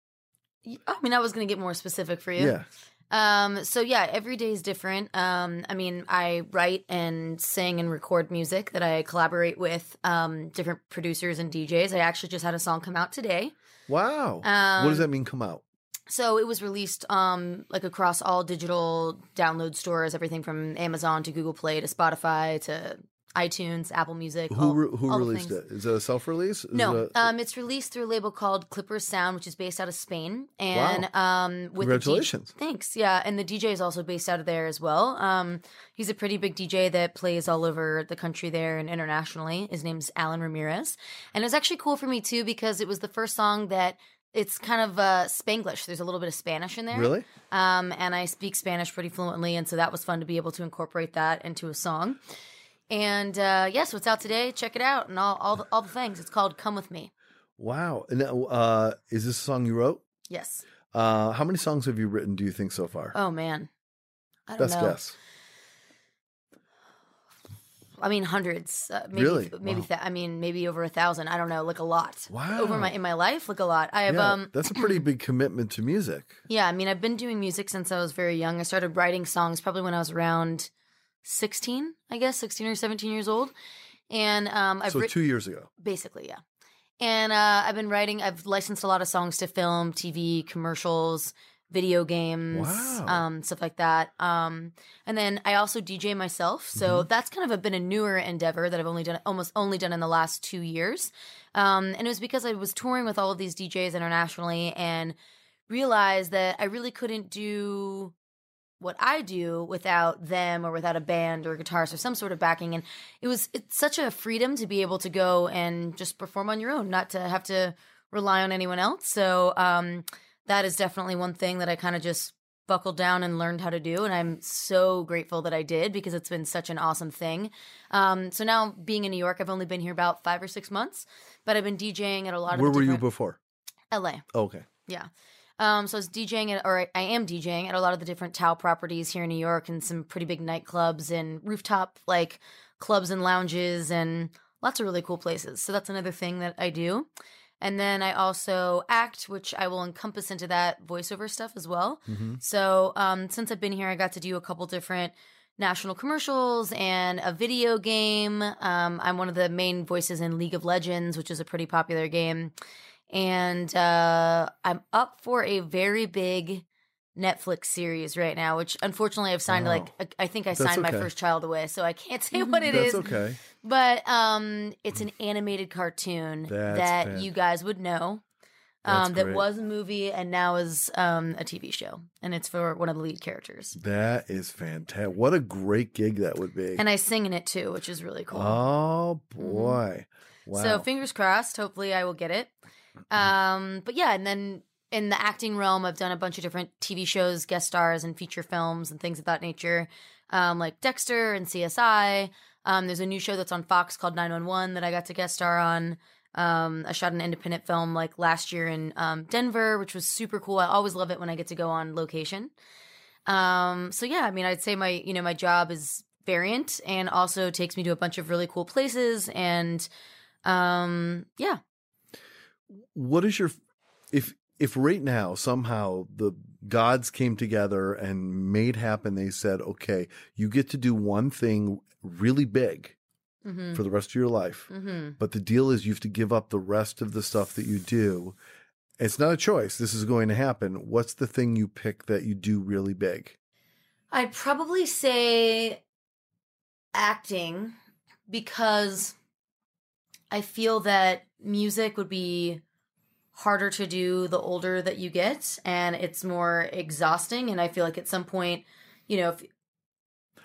I mean, I was going to get more specific for you. Yeah. Um, so yeah, every day is different. Um, I mean, I write and sing and record music that I collaborate with um different producers and DJs. I actually just had a song come out today. Wow. Um, what does that mean? Come out. So it was released um like across all digital download stores, everything from Amazon to Google Play to Spotify to iTunes, Apple Music. Who all- re- who all released things. it? Is it a self release? No, um, it's released through a label called Clippers Sound, which is based out of Spain, and um, with the D- Congratulations. thanks, yeah, and the DJ is also based out of there as well. Um, he's a pretty big DJ that plays all over the country there and internationally. His name's Alan Ramirez, and it was actually cool for me too because it was the first song that it's kind of uh, Spanglish. There's a little bit of Spanish in there, really? um, and I speak Spanish pretty fluently, and so that was fun to be able to incorporate that into a song. And uh, yeah, so it's out today. Check it out, and all all the, all the things. It's called "Come with Me." Wow. And now, uh, is this a song you wrote? Yes. Uh, how many songs have you written? Do you think so far? Oh man, I don't Best know. guess. I mean, hundreds. Uh, maybe, Really? Maybe. Wow. Th- I mean, maybe over a thousand. I don't know. Like a lot. Wow. Over my in my life, like a lot. I have yeah, um. that's a pretty big commitment to music. Yeah, I mean, I've been doing music since I was very young. I started writing songs probably when I was around sixteen, I guess, sixteen or seventeen years old. And um, I've so writ- two years ago. basically, yeah. And uh, I've been writing. I've licensed a lot of songs to film, TV, commercials, video games, Wow. um, stuff like that. Um, and then I also DJ myself, so Mm-hmm. that's kind of a, been a newer endeavor that I've only done almost only done in the last two years. Um, and it was because I was touring with all of these DJs internationally and realized that I really couldn't do what I do without them or without a band or a guitarist or some sort of backing. And it was it's such a freedom to be able to go and just perform on your own, not to have to rely on anyone else. So um, that is definitely one thing that I kind of just buckled down and learned how to do. And I'm so grateful that I did because it's been such an awesome thing. Um, so now being in New York, I've only been here about five or six months, but I've been DJing at a lot of Where were you before? LA. Oh, okay. Yeah. Um, so I was DJing at, or I am DJing at a lot of the different Tao properties here in New York and some pretty big nightclubs and rooftop like clubs and lounges and lots of really cool places. So that's another thing that I do. And then I also act, which I will encompass into that voiceover stuff as well. So um, since I've been here, I got to do a couple different national commercials and a video game. Um, I'm one of the main voices in League of Legends, which is a pretty popular game. And uh, I'm up for a very big Netflix series right now, which unfortunately I've signed Oh. like I- think I signed my first child away, so I can't say what it That's is. okay. But um, it's an animated cartoon That's that fan- you guys would know. Um, that was a movie and now is um, a TV show, and it's for one of the lead characters. That is fantastic. What a great gig that would be. And I sing in it too, which is really cool. Oh boy. Wow. So fingers crossed. Hopefully, I will get it. Um, but yeah, and then in the acting realm, I've done a bunch of different TV shows, guest stars, and feature films and things of that nature, um, like Dexter and CSI. Um, there's a new show that's on Fox called 911 that I got to guest star on. Um, I shot an independent film like last year in um, Denver, which was super cool. I always love it when I get to go on location. Um, so yeah, I mean, I'd say my you know my job is variant and also takes me to a bunch of really cool places and um yeah what is your if if right now somehow the gods came together and made happen they said okay you get to do one thing really big hmm for the rest of your life hmm but the deal is you have to give up the rest of the stuff that you do. It's not a choice. This is going to happen. What's the thing you pick that you do really big? I'd probably say acting because I feel that music would be harder to do the older that you get and it's more exhausting and I feel like at some point, you know, if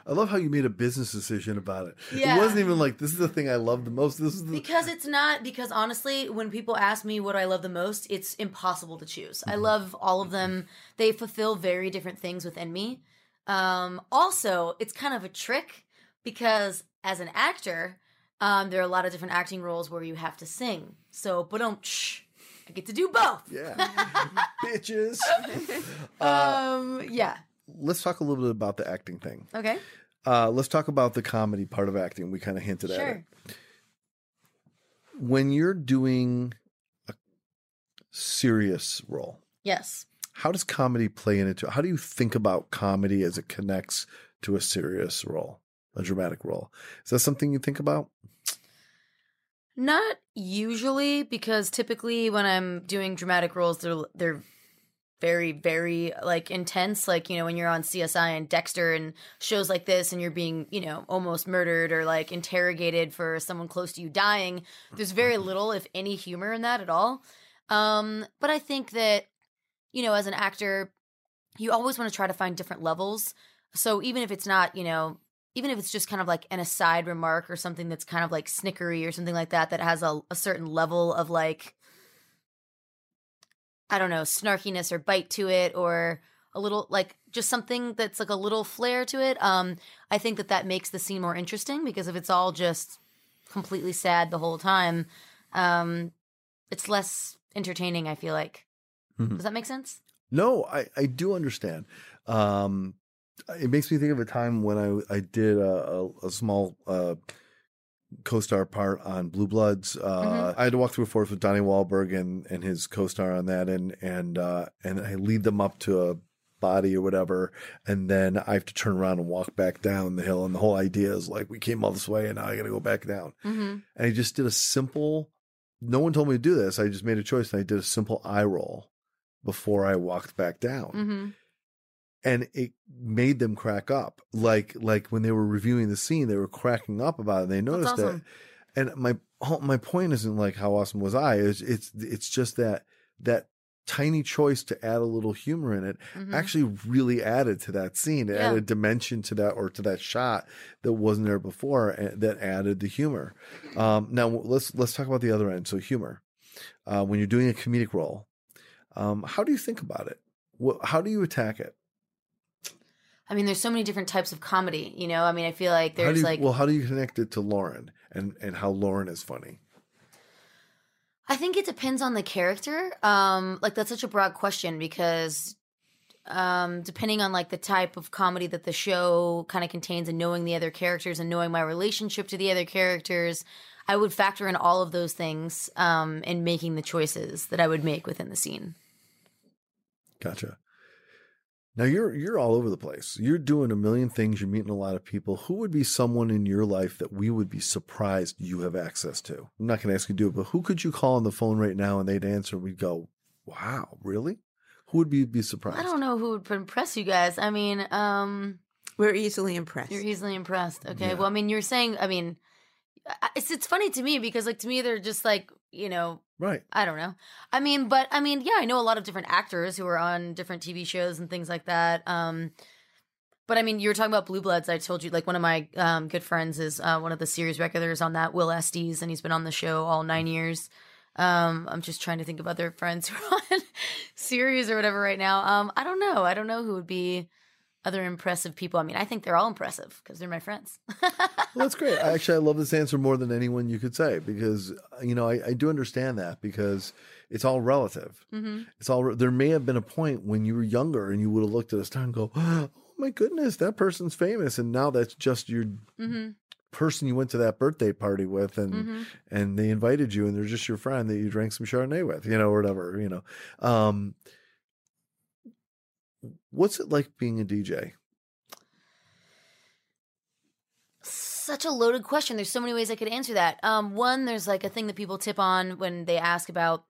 i love how you made a business decision about it. Yeah. it wasn't even like this is the thing i love the most this is the because it's not because honestly when people ask me what i love the most it's impossible to choose. I love all of them. They fulfill very different things within me. Um also it's kind of a trick because as an actor um there are a lot of different acting roles where you have to sing. So but don't shh i get to do both. Yeah. Bitches. Uh, um yeah. Let's talk a little bit about the acting thing. Okay. Uh, let's talk about the comedy part of acting. We kind of hinted at it. When you're doing a serious role, yes. how does comedy play into it? How do you think about comedy as it connects to a serious role, a dramatic role? Is that something you think about? Not usually, because typically when I'm doing dramatic roles, they're they're very very like intense. Like you know when you're on CSI and Dexter and shows like this, and you're being you know almost murdered or like interrogated for someone close to you dying. There's very little, if any, humor in that at all. Um, but I think that you know as an actor, you always want to try to find different levels. So even if it's not you know even if it's just kind of like an aside remark or something that's kind of like snickery or something like that that has a, a certain level of like i don't know snarkiness or bite to it or a little like just something that's like a little flair to it um i think that that makes the scene more interesting because if it's all just completely sad the whole time um it's less entertaining i feel like Mhm. does that make sense No, I, I do understand. Um, it makes me think of a time when I I did a, a, a small uh, co-star part on Blue Bloods. Uh, I had to walk through a forest with Donnie Wahlberg and, and his co-star on that, and and uh, and I lead them up to a body or whatever, and then I have to turn around and walk back down the hill. And the whole idea is like we came all this way, and now I got to go back down. mm-hmm. And I just did a simple. No one told me to do this. I just made a choice, and I did a simple eye roll before I walked back down Mm-hmm. And it made them crack up. Like like when they were reviewing the scene, they were cracking up about it. They noticed awesome. that. And my my point isn't like how awesome was I. It's it's it's just that that tiny choice to add a little humor in it Mhm. actually really added to that scene. It Yeah. added dimension to that or to that shot that wasn't there before and that added the humor. Um, now let's let's talk about the other end. So humor. Uh, when you're doing a comedic role, Um, how do you think about it? What, how do you attack it? I mean, there's so many different types of comedy. You know, I mean, I feel like How there's do you, like well, how do you connect it to Lauren and and how Lauren is funny? I think it depends on the character. Um, like that's such a broad question because um depending on like the type of comedy that the show kind of contains and knowing the other characters and knowing my relationship to the other characters, I would factor in all of those things um in making the choices that I would make within the scene. Gotcha. Now you're you're all over the place. You're doing a million things. You're meeting a lot of people. Who would be someone in your life that we would be surprised you have access to? I'm not going to ask you to do it, but who could you call on the phone right now and they'd answer? and We'd go, "Wow, really?" Who would be be surprised? I don't know who would impress you guys. I mean, um We're easily impressed. You're easily impressed. Okay. Yeah. Well, I mean, you're saying, I mean, I- it's it's funny to me because like to me they're just like you know Right. I don't know. I mean, but I mean, yeah, I know a lot of different actors who are on different TV shows and things like that. Um, but I mean, you were talking about Blue Bloods. I told you, like, one of my um, good friends is uh, one of the series regulars on that, Will Estes, and he's been on the show all nine years. Um, I'm just trying to think of other friends who are on series or whatever right now. Um, I don't know. I don't know who would be other impressive people. I mean, I think they're all impressive because they're my friends. Well, that's great. Actually, I love this answer more than anyone you could say because you know I, I do understand that because it's all relative. hmm It's all there may have been a point when you were younger and you would have looked at a star and go, "Oh my goodness, that person's famous," and now that's just your hmm person you went to that birthday party with, and hmm and they invited you, and they're just your friend that you drank some Chardonnay with, you know, or whatever, you know. Um, what's it like being a DJ? Such a loaded question. There's so many ways I could answer that. Um, one, there's like a thing that people tip on when they ask about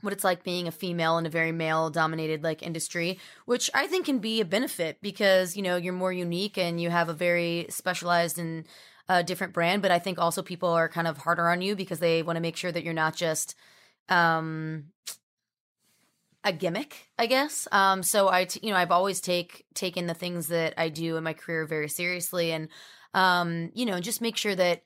what it's like being a female in a very male dominated like industry, which I think can be a benefit because, you know, you're more unique and you have a very specialized and uh, different brand. But I think also people are kind of harder on you because they want to make sure that you're not just um a gimmick, I guess. Um, so I, t- you know, I've always take taken the things that I do in my career very seriously, and um, you know, just make sure that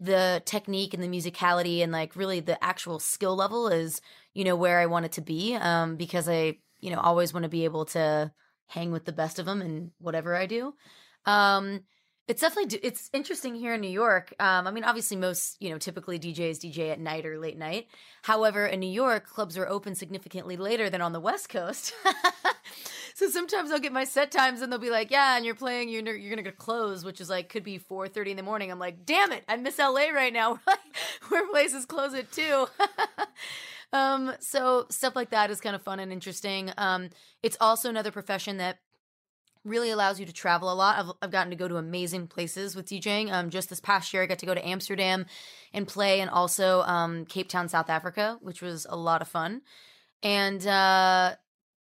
the technique and the musicality and like really the actual skill level is, you know, where I want it to be. Um, because I, you know, always want to be able to hang with the best of them in whatever I do. Um, it's definitely it's interesting here in New York. Um, I mean, obviously, most you know typically DJs DJ at night or late night. However, in New York, clubs are open significantly later than on the West Coast. so sometimes I'll get my set times and they'll be like, "Yeah, and you're playing, you're you're gonna go close," which is like could be four thirty in the morning. I'm like, "Damn it, I miss LA right now, where places close at two. um, so stuff like that is kind of fun and interesting. Um, it's also another profession that really allows you to travel a lot. I've, I've gotten to go to amazing places with DJing. Um, just this past year, I got to go to Amsterdam and play, and also um, Cape Town, South Africa, which was a lot of fun. And uh,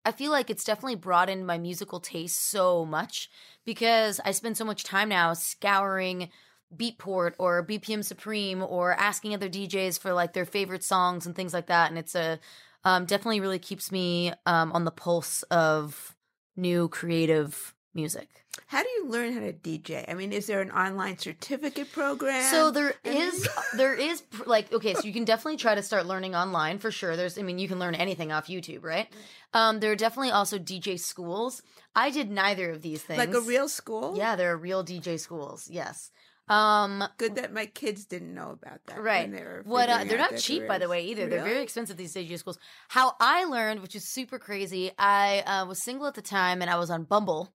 I feel like it's definitely broadened my musical taste so much because I spend so much time now scouring Beatport or BPM Supreme or asking other DJs for like their favorite songs and things like that. And it's a um, definitely really keeps me um, on the pulse of new creative music. How do you learn how to DJ? I mean, is there an online certificate program? So there is there is like okay, so you can definitely try to start learning online for sure. There's I mean you can learn anything off YouTube, right? Um there are definitely also DJ schools. I did neither of these things. like a real school? Yeah, there are real DJ schools. Yes. Um Good that my kids didn't know about that. when Right. they were What uh, they're out not their cheap, by the way, either. They're very expensive these DJ schools. How I learned, which is super crazy, I uh, was single at the time and I was on Bumble,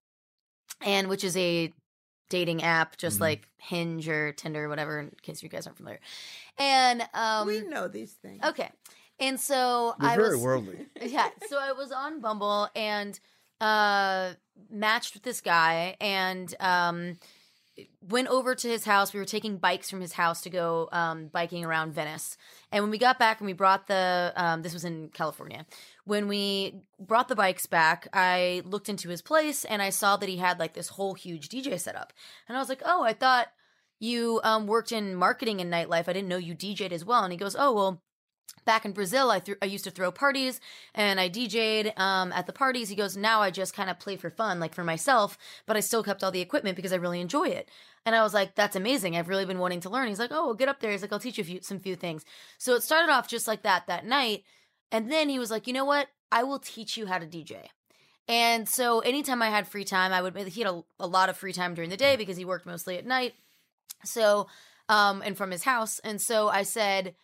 and which is a dating app, just Mhm. like Hinge or Tinder, or whatever. In case you guys aren't familiar, and um, we know these things. okay, and so You're I very was worldly. yeah. So I was on Bumble and uh matched with this guy and um went over to his house. We were taking bikes from his house to go um biking around Venice. And when we got back and we brought the um this was in California. When we brought the bikes back, I looked into his place and I saw that he had like this whole huge DJ setup. And I was like, "Oh, I thought you um worked in marketing and nightlife. I didn't know you DJ'd as well." And he goes, "Oh, well, back in Brazil, I threw I used to throw parties and I DJ'd um, at the parties. He goes, now I just kind of play for fun, like for myself, but I still kept all the equipment because I really enjoy it. And I was like, that's amazing. I've really been wanting to learn. He's like, oh, well, get up there. He's like, I'll teach you few, some few things. So it started off just like that that night. And then he was like, you know what? I will teach you how to DJ. And so anytime I had free time, I would, he had a, a lot of free time during the day because he worked mostly at night. So, um, and from his house. And so I said,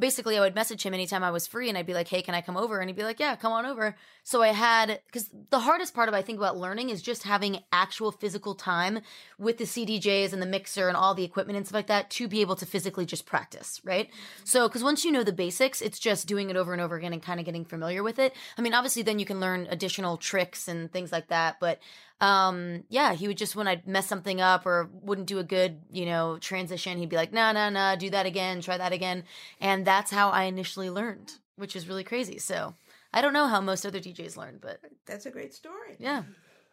basically I would message him anytime I was free and I'd be like, "Hey, can I come over?" and he'd be like, "Yeah, come on over." So I had cuz the hardest part of I think about learning is just having actual physical time with the CDJs and the mixer and all the equipment and stuff like that to be able to physically just practice, right? Mm-hmm. So cuz once you know the basics, it's just doing it over and over again and kind of getting familiar with it. I mean, obviously then you can learn additional tricks and things like that, but um yeah he would just when i'd mess something up or wouldn't do a good you know transition he'd be like no no no do that again try that again and that's how i initially learned which is really crazy so i don't know how most other djs learn but That's a great story. yeah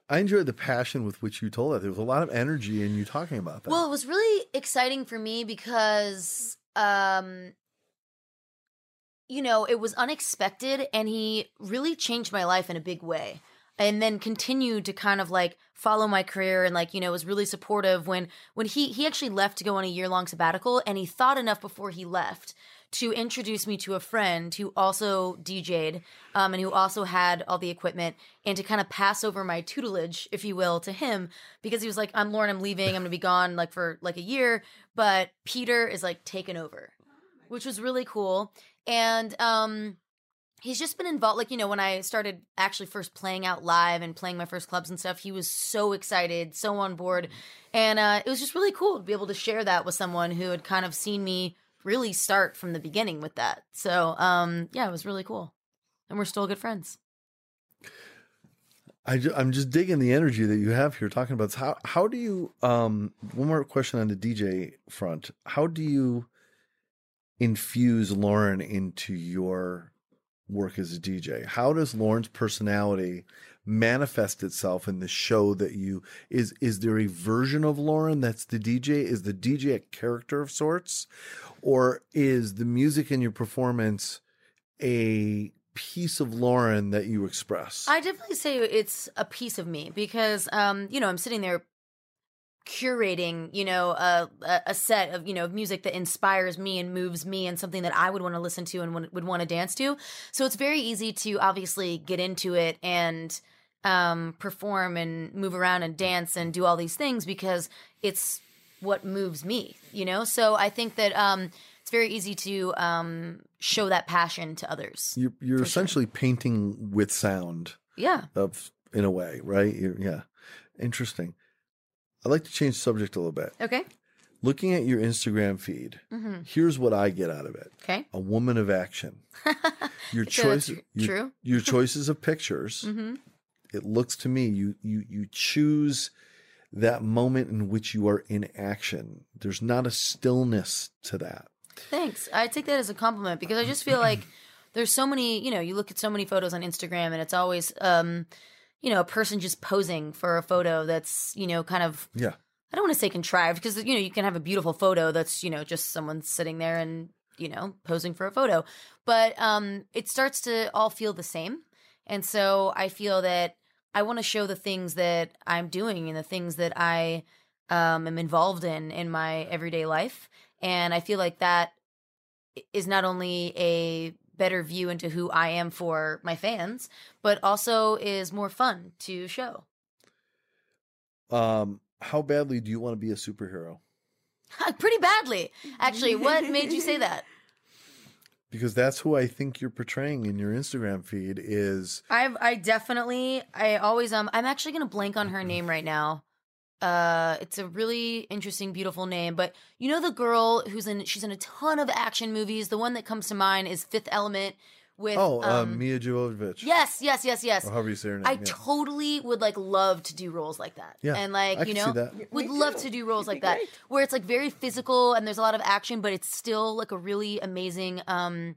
I enjoyed the passion with which you told that. There was a lot of energy in you talking about that. Well, it was really exciting for me because um you know, it was unexpected and he really changed my life in a big way. And then continued to kind of like follow my career and like, you know, was really supportive when when he he actually left to go on a year long sabbatical and he thought enough before he left to introduce me to a friend who also DJ'd um, and who also had all the equipment and to kind of pass over my tutelage, if you will, to him because he was like, I'm Lauren, I'm leaving, I'm gonna be gone like for like a year, but Peter is like taking over, which was really cool. And um, he's just been involved like you know when i started actually first playing out live and playing my first clubs and stuff he was so excited so on board. And uh, it was just really cool to be able to share that with someone who had kind of seen me really start from the beginning with that. So um, yeah it was really cool. And we're still good friends. I I'm just digging the energy that you have here talking about this. how how do you um one more question on the DJ front. How do you infuse Lauren into your work as a DJ? How does Lauren's personality manifest itself in the show that you is is there a version of Lauren that's the DJ? Is the DJ a character of sorts? Or is the music in your performance a piece of Lauren that you express? I definitely say it's a piece of me because, um, you know, I'm sitting there curating, you know, a, a set of, you know, music that inspires me and moves me and something that I would want to listen to and would, would want to dance to. So it's very easy to obviously get into it and um, perform and move around and dance and do all these things because it's what moves me, you know? So I think that um, it's very easy to um, show that passion to others. You're, you're For sure. essentially painting with sound Yeah. of in a way, right? You're, yeah, interesting. I'd like to change the subject a little bit. Okay. Looking at your Instagram feed, hmm here's what I get out of it: Okay. a woman of action. Your choice, your, true. your choices of pictures. hmm It looks to me you you you choose that moment in which you are in action. There's not a stillness to that. Thanks. I take that as a compliment because I just feel like there's so many, you know, you look at so many photos on Instagram and it's always um, you know, a person just posing for a photo that's, you know, kind of Yeah. I don't want to say contrived because you know, you can have a beautiful photo that's, you know, just someone sitting there and, you know, posing for a photo. But um it starts to all feel the same. And so I feel that I want to show the things that I'm doing and the things that I um, am involved in in my everyday life. And I feel like that is not only a better view into who I am for my fans, but also is more fun to show. Um, how badly do you want to be a superhero? Pretty badly, actually. What made you say that? Because that's who I think you're portraying in your Instagram feed is I've I definitely I always um I'm actually gonna blank on her name right now. Uh it's a really interesting, beautiful name. But you know the girl who's in she's in a ton of action movies. The one that comes to mind is Fifth Element with oh uh, um, Mia Jovovich. Yes, yes, yes, yes. or however you say her name. I yeah. totally would like love to do roles like that. Yeah, And like, I you know, that. would Me love too. to do roles You'd like be that great. where it's like very physical and there's a lot of action, but it's still like a really amazing um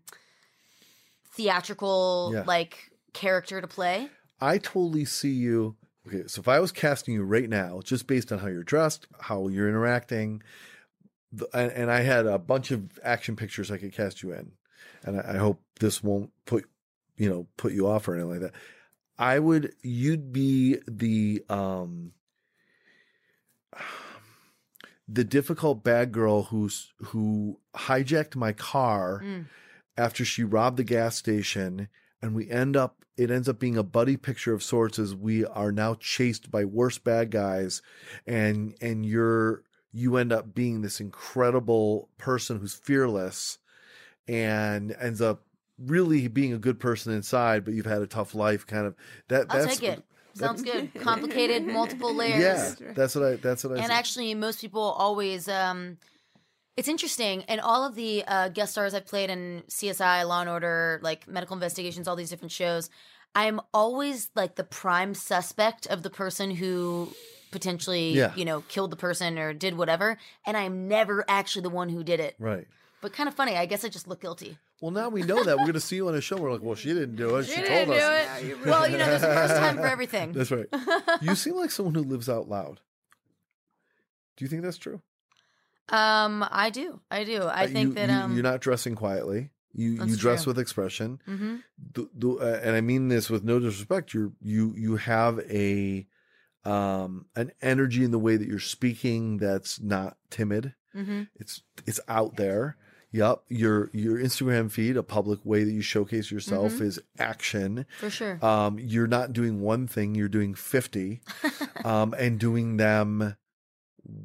theatrical Yeah. like character to play. I totally see you. Okay, so if I was casting you right now, just based on how you're dressed, how you're interacting, the, and, and I had a bunch of action pictures I could cast you in, and I, I hope this won't put you know put you off or anything like that. I would, you'd be the um the difficult bad girl who's who hijacked my car Mm. after she robbed the gas station and we end up it ends up being a buddy picture of sorts as we are now chased by worse bad guys and and you're you end up being this incredible person who's fearless and ends up really being a good person inside but you've had a tough life kind of that I'll that's take it. Sounds good. Complicated, multiple layers. yeah that's what i that's what i and actually most people always um it's interesting and all of the uh, guest stars i've played in csi law and order like medical investigations all these different shows i'm always like the prime suspect of the person who potentially Yeah. you know killed the person or did whatever and i'm never actually the one who did it right but kind of funny i guess i just look guilty well now we know that we're going to see you on a show we're like well she didn't do it she, told didn't do us it. well you know there's a first time for everything That's right. You seem like someone who lives out loud. Do you think that's true? Um i do i do i Uh, think you, that you- um you're not dressing quietly. You you dress true. with expression. hmm The, the, uh, and I mean this with no disrespect. You you you have a um an energy in the way that you're speaking that's not timid. hmm It's it's out there. Yep. Your your Instagram feed, a public way that you showcase yourself, Mm-hmm. is action. for sure Um, you're not doing one thing, you're doing 50, um, and doing them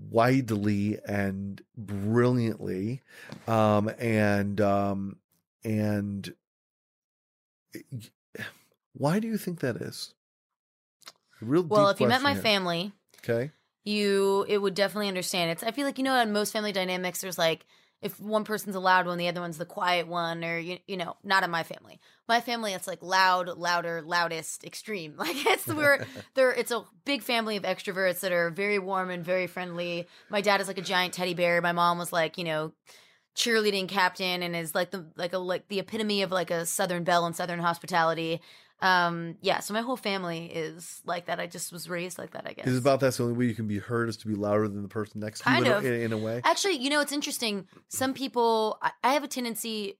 widely and brilliantly. Um, and, um, and why do you think that is? A real well if you met my here. family okay. you it would definitely understand it's i feel like you know in most family dynamics there's like if one person's the loud one the other one's the quiet one or you, you know not in my family. My family it's like loud louder loudest extreme. Like it's we're there it's a big family of extroverts that are very warm and very friendly. My dad is like a giant teddy bear. My mom was like you know cheerleading captain and is like the like a like the epitome of like a southern belle and southern hospitality um yeah so my whole family is like that i just was raised like that i guess Is about that's the only way you can be heard is to be louder than the person next to Kind you in, in, in a way? Actually, you know, it's interesting. Some people, I, I have a tendency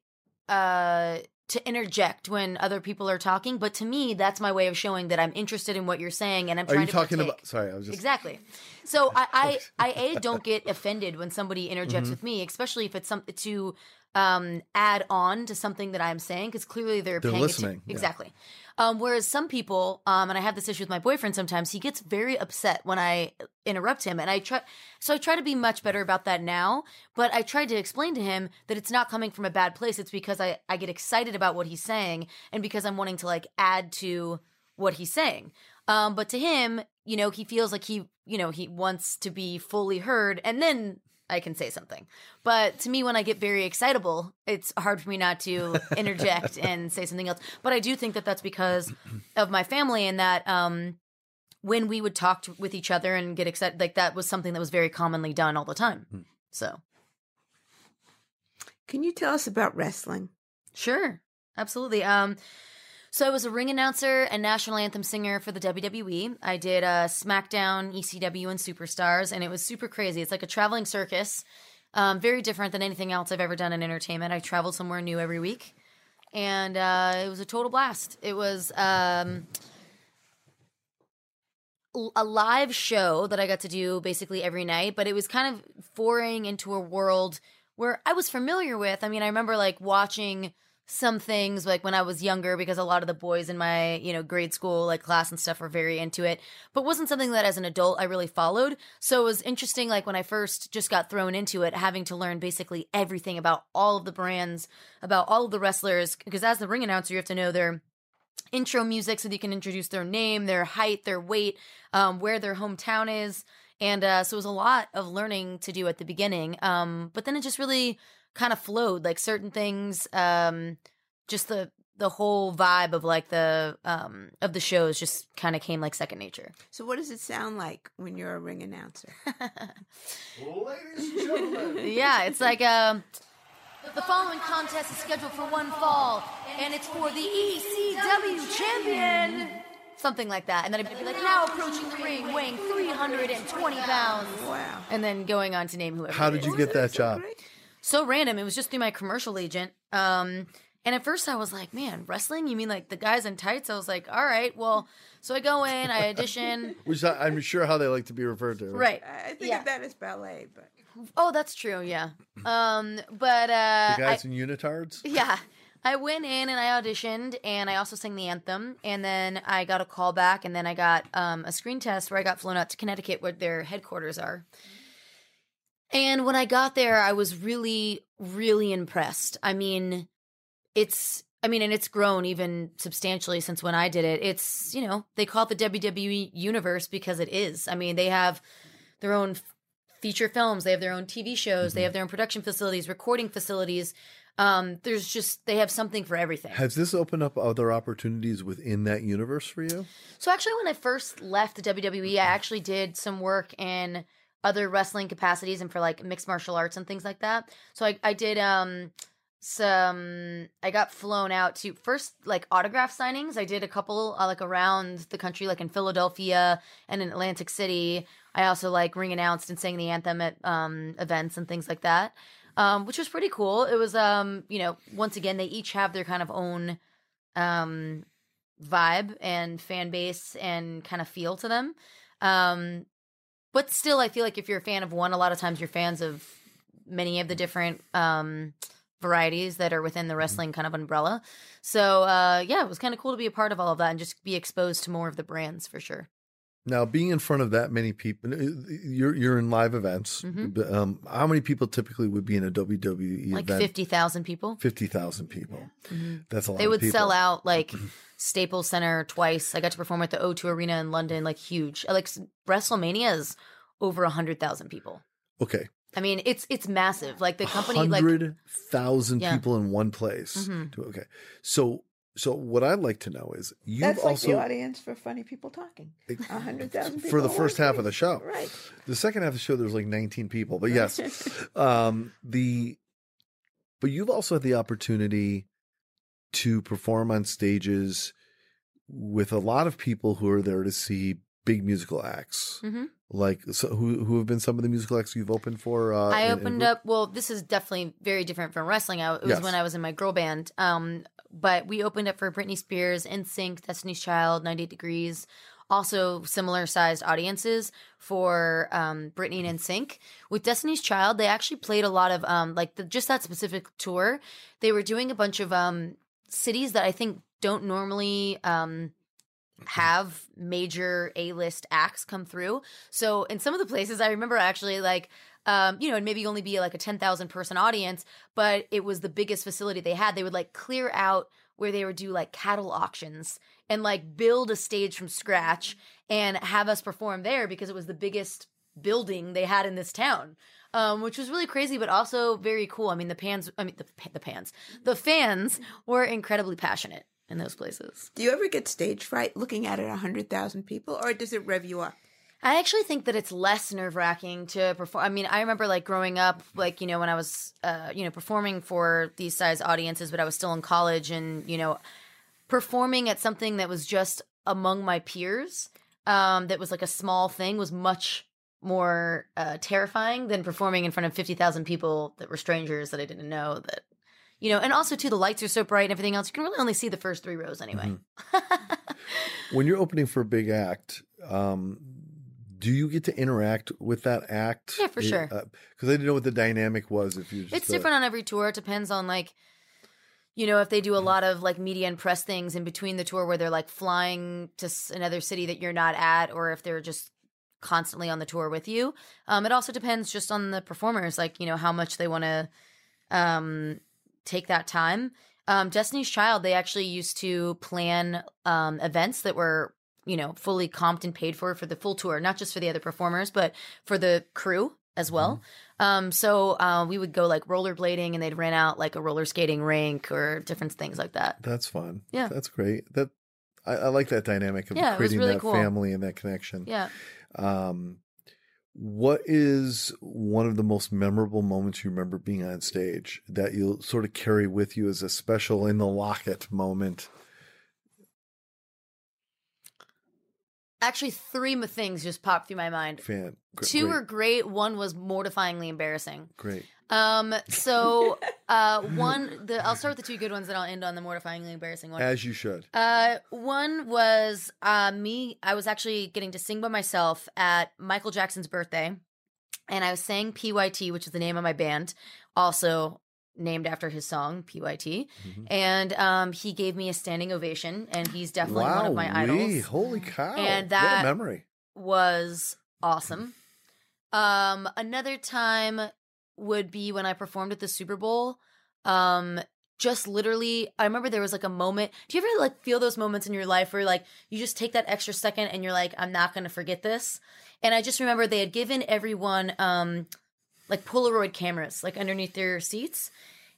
uh, to interject when other people are talking, but to me, that's my way of showing that I'm interested in what you're saying and I'm Are trying you to talking partake. about? Sorry, I was just. Exactly. So I, I, I a don't get offended when somebody Mm-hmm. interjects with me, especially if it's something to um, add on to something that I'm saying, because clearly they're, They're paying listening, yeah. Exactly. Um, whereas some people, um, and I have this issue with my boyfriend sometimes, he gets very upset when I interrupt him, and I try. So I try to be much better about that now. But I tried to explain to him that it's not coming from a bad place. It's because I I get excited about what he's saying, and because I'm wanting to like add to what he's saying. Um, but to him, you know, he feels like he, you know, he wants to be fully heard, and then I can say something. But to me, when I get very excitable, it's hard for me not to interject and say something else. But I do think that that's because of my family, and that um, when we would talk to, with each other and get excited, like that was something that was very commonly done all the time. So Can you tell us about wrestling? Sure, absolutely. Um, so I was a ring announcer and national anthem singer for the WWE. I did uh, SmackDown, ECW, and Superstars, and it was super crazy. It's like a traveling circus, um, very different than anything else I've ever done in entertainment. I traveled somewhere new every week, and uh, it was a total blast. It was. Um, a live show that I got to do basically every night, but it was kind of foraying into a world where I was familiar with. I mean, I remember like watching some things like when I was younger because a lot of the boys in my, you know, grade school like class and stuff were very into it, but wasn't something that as an adult I really followed. So it was interesting like when I first just got thrown into it having to learn basically everything about all of the brands, about all of the wrestlers because as the ring announcer you have to know their intro music so that you can introduce their name, their height, their weight, um, where their hometown is. And uh, so it was a lot of learning to do at the beginning. Um, but then it just really kind of flowed. Like certain things, um, just the the whole vibe of like the um of the shows just kind of came like second nature. So, what does it sound like when you're a ring announcer? Ladies and gentlemen. yeah, it's like um the following contest is scheduled for one fall, and it's for the ECW champion. Something like that. And then it'd be like, now approaching the ring, weighing 320 pounds. Wow. And then going on to name whoever. How did is. you get that job? so random. It was just through my commercial agent. Um, and at first I was like, man, wrestling? You mean like the guys in tights? I was like, all right, well, so I go in, I audition. Which I- I'm sure how they like to be referred to. right. I think Yeah. of that as ballet, but Oh, that's true. Yeah. Um, but uh, The guys I- in unitards. yeah. I went in and I auditioned and I also sang the anthem and then I got a call back and then I got um, a screen test where I got flown out to Connecticut where their headquarters are. And when I got there, I was really, really impressed. I mean, it's, I mean, and it's grown even substantially since when I did it. It's, you know, they call it the WWE universe because it is. I mean, they have their own feature films, they have their own TV shows, they have their own production facilities, recording facilities. Um, there's just, they have something for everything. Has this opened up other opportunities within that universe for you? So actually, when I first left the WWE, I actually did some work in other wrestling capacities and for like mixed martial arts and things like that. So I, I did um some I got flown out to first like autograph signings. I did a couple uh, like around the country, like in Philadelphia and in Atlantic City. I also like ring announced and sang the anthem at um events and things like that. Um, which was pretty cool. It was um, you know, once again, they each have their kind of own um vibe and fan base and kind of feel to them. Um, but still, I feel like if you're a fan of one, a lot of times you're fans of many of the different um, varieties that are within the wrestling kind of umbrella. So uh, yeah, it was kind of cool to be a part of all of that and just be exposed to more of the brands for sure. Now, being in front of that many people, you're you're in live events. Mhm. Um, how many people typically would be in a WWE Like event? fifty thousand people. Fifty thousand people. Mhm. That's a lot. They would sell out like Staples Center twice. I got to perform at the O2 Arena in London, like huge. Like WrestleMania is over a hundred thousand people. Okay, I mean, it's it's massive. Like the company, like hundred thousand Yeah. people in one place. Mhm. Okay, so so what I'd like to know is you've That's like also the audience for funny people talking. A hundred thousand for the first half of the show. Right. The second half of the show, there's like 19 people, but yes, um, the but you've also had the opportunity to perform on stages with a lot of people who are there to see big musical acts. Mhm. Like so who who have been some of the musical acts you've opened for? Uh, I in- in opened group? up. Well, this is definitely very different from wrestling. I, it was Yes. when I was in my girl band. Um, but we opened up for Britney Spears, NSYNC, Destiny's Child, 98 Degrees. Also, similar sized audiences for um, Britney and NSYNC. With Destiny's Child, they actually played a lot of um, like the, just that specific tour. They were doing a bunch of um, cities that I think don't normally um, have major A list acts come through. So in some of the places, I remember actually like, um, you know, and maybe only be like a 10,000 person audience, but it was the biggest facility they had. They would like clear out where they would do like cattle auctions and like build a stage from scratch and have us perform there because it was the biggest building they had in this town. Um, which was really crazy, but also very cool. I mean, the pans, I mean, the, the pans, the fans were incredibly passionate in those places. Do you ever get stage fright looking at it a hundred thousand people, or does it rev you up? I actually think that it's less nerve wracking to perform. I mean, I remember like growing up, like, you know, when I was, uh, you know, performing for these size audiences, but I was still in college and, you know, performing at something that was just among my peers, um, that was like a small thing was much more uh, terrifying than performing in front of 50,000 people that were strangers that I didn't know that, you know, and also too, the lights are so bright and everything else. You can really only see the first three rows anyway. when you're opening for a big act, um, do you get to interact with that act? Yeah, for sure. Because I didn't know what the dynamic was. If you, it's uh, different on every tour. It depends on like, you know, if they do a lot of like media and press things in between the tour where they're like flying to another city that you're not at, or if they're just constantly on the tour with you. Um, it also depends just on the performers, like you know how much they want to um, take that time. Um, Destiny's Child, they actually used to plan um, events that were you know fully comped and paid for for the full tour, not just for the other performers, but for the crew as well. Um, so uh, we would go like rollerblading, and they'd rent out like a roller skating rink or different things like that. That's fun. Yeah. that's great. That I, I like that dynamic of Yeah, creating really that cool. family and that connection. Yeah. Um, what is one of the most memorable moments you remember being on stage that you'll sort of carry with you as a special in the locket moment? Actually, three things just popped through my mind. Fan, gr- Two great, were great. One was mortifyingly embarrassing. great. Um, so uh, one, the I'll start with the two good ones, then I'll end on the mortifyingly embarrassing one. As you should. Uh, one was uh, me. I was actually getting to sing by myself at Michael Jackson's birthday, and I was saying PYT, which is the name of my band. Also, named after his song PYT, Mhm. and um, he gave me a standing ovation, and he's definitely one of my idols. Holy cow! And what that- a memory. was awesome. Um, another time would be when I performed at the Super Bowl. Um, just literally, I remember there was like a moment. Do you ever like feel those moments in your life where like you just take that extra second and you're like, I'm not gonna forget this? And I just remember they had given everyone um like Polaroid cameras like underneath their seats,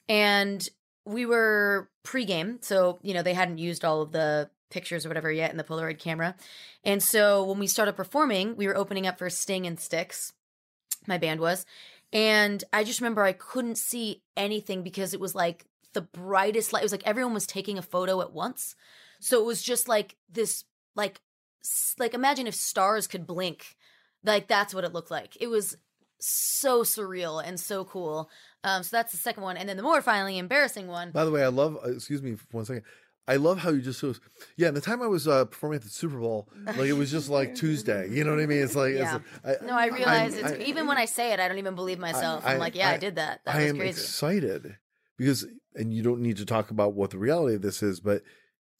and we were pregame, so you know they hadn't used all of the pictures or whatever yet in the Polaroid camera. And so when we started performing, we were opening up for Sting and Styx. My band was. And I just remember I couldn't see anything because it was like the brightest light. It was like everyone was taking a photo at once. So it was just like this, like, like imagine if stars could blink. Like that's what it looked like. It was so surreal and so cool. Um, so that's the second one. And then the more finally embarrassing one. By the way, I love. uh, Excuse me for one second. I love how you just sort yeah. And the time I was uh, performing at the Super Bowl, like it was just like Tuesday. You know what I mean? It's like, Yeah. it's, I, No, I realize I'm- it's I- even when I say it, I don't even believe myself. I, I- am like, yeah, I, I- did that. That I was am crazy. excited because, and you don't need to talk about what the reality of this is, but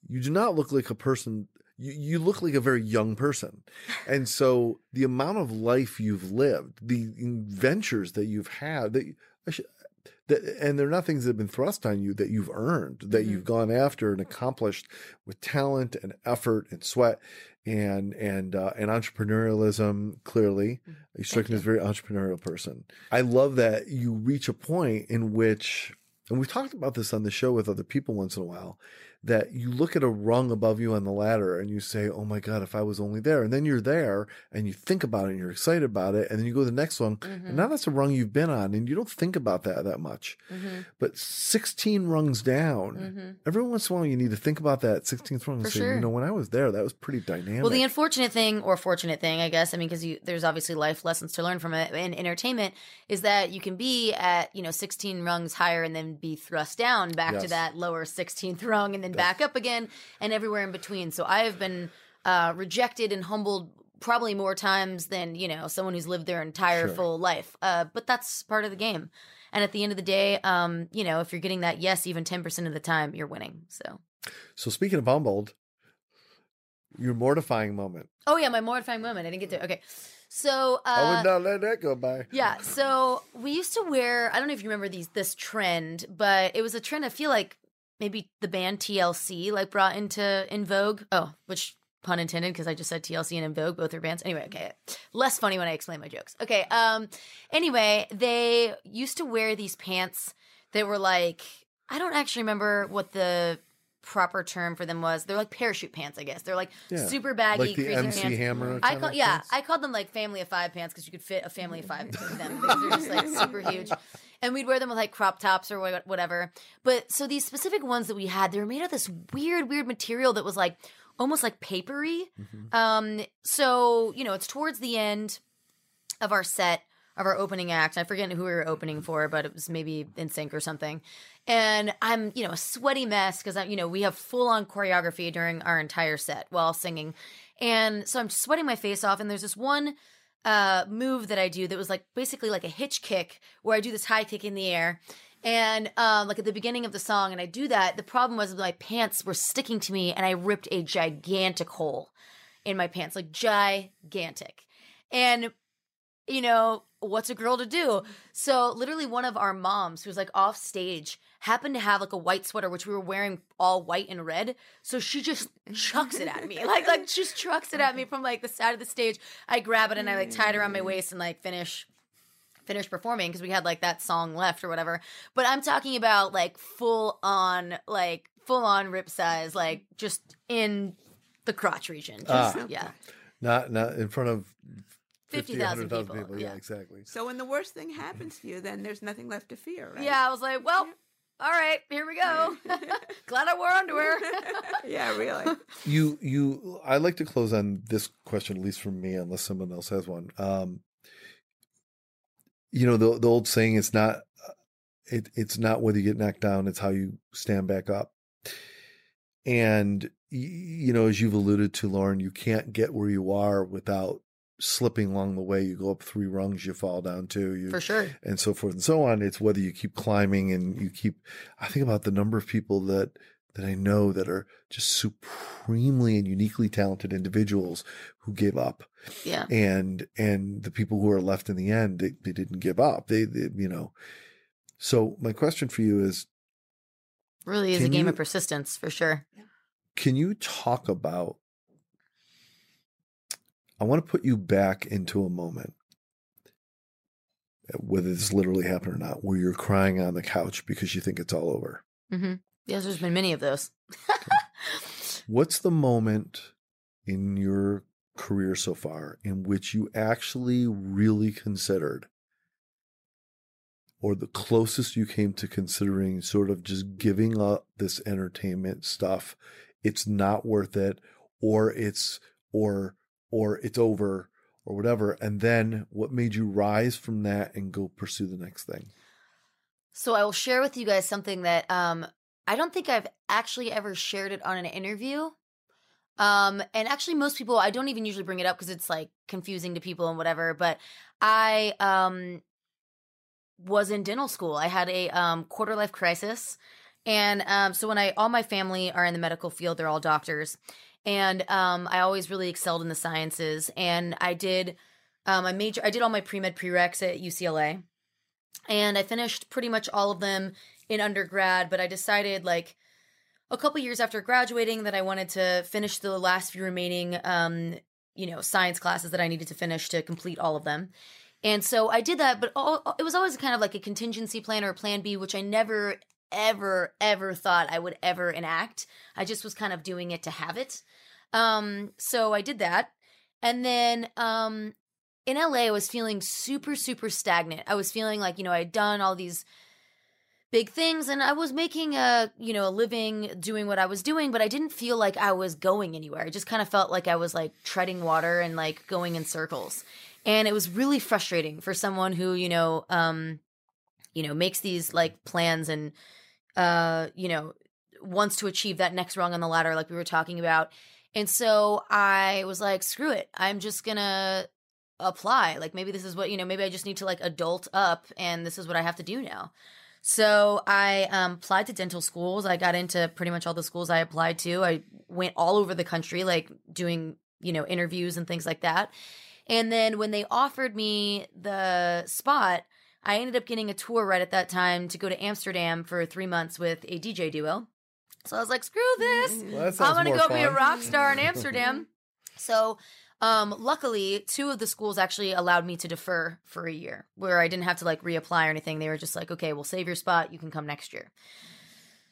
you do not look like a person. You, you look like a very young person. And so the amount of life you've lived, the adventures that you've had, that, I should, that, and they're not things that have been thrust on you that you've earned, that Mhm. you've gone after and accomplished with talent and effort and sweat and and uh, and entrepreneurialism. Clearly, you strike me as a very entrepreneurial person. I love that you reach a point in which, and we've talked about this on the show with other people once in a while, that you look at a rung above you on the ladder and you say, "Oh my God, if I was only there," and then you're there and you think about it and you're excited about it, and then you go to the next one, Mhm. and now that's a rung you've been on, and you don't think about that that much. Mhm. But 16 rungs down, Mhm. every once in a while, you need to think about that 16th rung and For say, sure. you know, when I was there, that was pretty dynamic. Well, the unfortunate thing, or fortunate thing, I guess, I mean, because there's obviously life lessons to learn from it in entertainment, is that you can be at you know 16 rungs higher and then be thrust down back to that lower 16th rung and then back up again and everywhere in between. So I have been uh, rejected and humbled probably more times than you know someone who's lived their entire Sure. full life. Uh, but that's part of the game. And at the end of the day, um, you know, if you're getting that yes even 10% of the time, you're winning. So. so speaking of humbled, your mortifying moment. Oh yeah, my mortifying moment. I didn't get to. Okay, so uh, I would not let that go by. yeah, so we used to wear. I don't know if you remember these this trend, but it was a trend. I feel like maybe the band TLC like brought into in Vogue. Oh, which pun intended because I just said TLC and En Vogue, both are bands. Anyway, okay, less funny when I explain my jokes. Okay, um, anyway, they used to wear these pants that were like I don't actually remember what the proper term for them was. They're like parachute pants, I guess. They're like Yeah, super baggy, like the crazy MC pants. Hammer. I call yeah, pants? I called them like family of five pants because you could fit a family of five in them. because They're just like super huge, and we'd wear them with like crop tops or whatever. But so these specific ones that we had, they were made of this weird, weird material that was like almost like papery. Mhm. Um, so you know, it's towards the end of our set of our opening act. I forget who we were opening for, but it was maybe NSYNC or something. And I'm, you know, a sweaty mess because I, you know, we have full on choreography during our entire set while singing. And so I'm sweating my face off. And there's this one uh, move that I do that was like basically like a hitch kick where I do this high kick in the air. And um, like at the beginning of the song, and I do that. The problem was my pants were sticking to me, and I ripped a gigantic hole in my pants, like gigantic. And you know, what's a girl to do? So literally one of our moms who was like off stage happened to have like a white sweater, which we were wearing all white and red. So she just chucks it at me. Like like just chucks it at me from like the side of the stage. I grab it and I like tie it around my waist and like finish finish performing because we had like that song left or whatever. But I'm talking about like full on like full on rip size, like just in the crotch region. Just, Ah. yeah. Not not in front of 50,000 100,000 people, Yeah, yeah. exactly. So when the worst thing happens to you, then there's nothing left to fear, right? Yeah, I was like, well, all right, here we go. Glad I wore underwear. yeah, really. You you I like to close on this question, at least for me, unless someone else has one. Um, you know the the old saying, it's not it it's not whether you get knocked down, it's how you stand back up. And you know, as you've alluded to, Lauren, you can't get where you are without slipping along the way. You go up three rungs, you fall down two. You, For sure. and so forth and so on. It's whether you keep climbing and you keep. I think about the number of people that that I know that are just supremely and uniquely talented individuals who gave up, Yeah. and and the people who are left in the end, they, they didn't give up. They, they, you know. So my question for you is: Really is a game you- of persistence for sure. Can you talk about? I want to put you back into a moment, whether this literally happened or not, where you're crying on the couch because you think it's all over. hmm Yes, there's been many of those. What's the moment in your career so far in which you actually really considered, or the closest you came to considering sort of just giving up this entertainment stuff? It's not worth it, or it's, or, or it's over, or whatever. And then what made you rise from that and go pursue the next thing? So I will share with you guys something that um I don't think I've actually ever shared it on an interview. Um and actually most people I don't even usually bring it up because it's like confusing to people and whatever, but I um was in dental school. I had a um quarter life crisis. And um so when I all my family are in the medical field, they're all doctors. And um I always really excelled in the sciences and I did um I major I did all my pre-med prereqs at UCLA and I finished pretty much all of them in undergrad, but I decided like a couple years after graduating that I wanted to finish the last few remaining um you know science classes that I needed to finish to complete all of them. And so I did that, but all, it was always kind of like a contingency plan or a plan B, which I never ever ever thought I would ever enact. I just was kind of doing it to have it. Um so I did that. And then um in LA, I was feeling super, super stagnant. I was feeling like, you know, I had done all these big things and I was making a, you know, a living doing what I was doing, but I didn't feel like I was going anywhere. I just kind of felt like I was like treading water and like going in circles. And it was really frustrating for someone who, you know, um, you know, makes these like plans and uh, you know, wants to achieve that next rung on the ladder like we were talking about. And so I was like, screw it. I'm just gonna apply. Like maybe this is what, you know, maybe I just need to like adult up and this is what I have to do now. So I um, applied to dental schools. I got into pretty much all the schools I applied to. I went all over the country, like doing, you know, interviews and things like that. And then when they offered me the spot, I ended up getting a tour right at that time to go to Amsterdam for three months with a DJ duo. So I was like, screw this. Well, I'm gonna more go be a rock star in Amsterdam. so um luckily two of the schools actually allowed me to defer for a year where I didn't have to like reapply or anything. They were just like, okay, we'll save your spot, you can come next year.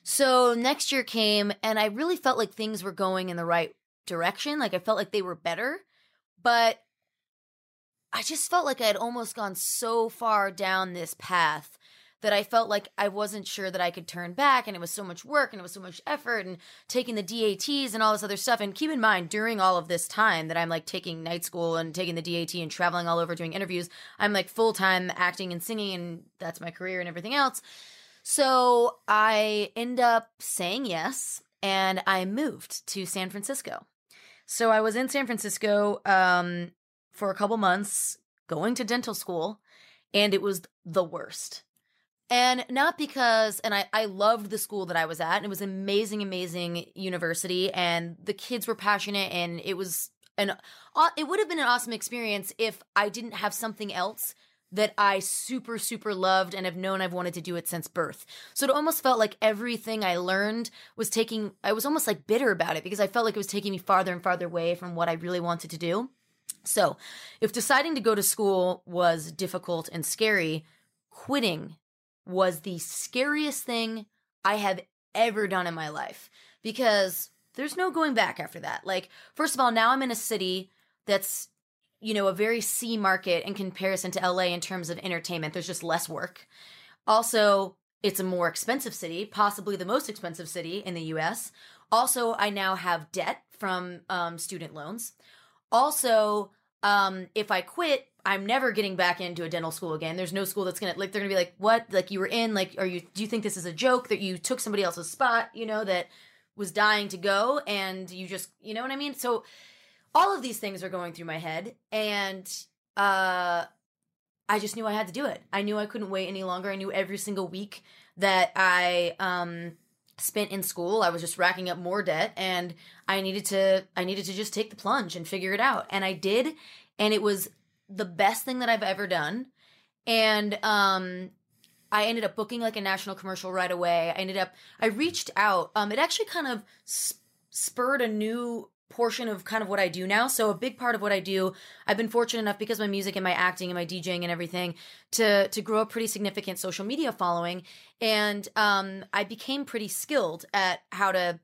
So next year came and I really felt like things were going in the right direction. Like I felt like they were better, but I just felt like I had almost gone so far down this path that I felt like I wasn't sure that I could turn back and it was so much work and it was so much effort and taking the DATs and all this other stuff. And keep in mind, during all of this time that I'm like taking night school and taking the DAT and traveling all over doing interviews, I'm like full time acting and singing and that's my career and everything else. So I end up saying yes and I moved to San Francisco. So I was in San Francisco um, for a couple months going to dental school and it was the worst. And not because, and I, I loved the school that I was at, and it was an amazing, amazing university, and the kids were passionate, and it was an, it would have been an awesome experience if I didn't have something else that I super, super loved and have known I've wanted to do it since birth. So it almost felt like everything I learned was taking, I was almost like bitter about it because I felt like it was taking me farther and farther away from what I really wanted to do. So if deciding to go to school was difficult and scary, quitting was the scariest thing I have ever done in my life because there's no going back after that. Like, first of all, now I'm in a city that's, you know, a very C market in comparison to LA in terms of entertainment. There's just less work. Also, it's a more expensive city, possibly the most expensive city in the US. Also, I now have debt from um, student loans. Also, um, if I quit, I'm never getting back into a dental school again. There's no school that's gonna like they're gonna be like, what? Like you were in, like, are you do you think this is a joke that you took somebody else's spot, you know, that was dying to go and you just you know what I mean? So all of these things are going through my head and uh I just knew I had to do it. I knew I couldn't wait any longer. I knew every single week that I um spent in school I was just racking up more debt and I needed to I needed to just take the plunge and figure it out. And I did and it was the best thing that I've ever done. And um I ended up booking like a national commercial right away. I ended up I reached out. Um it actually kind of sp- spurred a new portion of kind of what I do now. So a big part of what I do, I've been fortunate enough because my music and my acting and my DJing and everything to to grow a pretty significant social media following and um I became pretty skilled at how to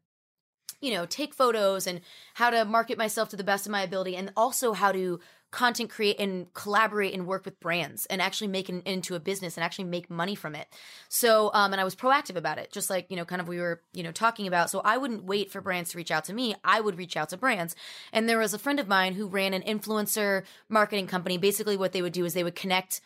you know, take photos and how to market myself to the best of my ability and also how to content create and collaborate and work with brands and actually make it into a business and actually make money from it. So, um, and I was proactive about it, just like, you know, kind of we were, you know, talking about. So I wouldn't wait for brands to reach out to me. I would reach out to brands. And there was a friend of mine who ran an influencer marketing company. Basically, what they would do is they would connect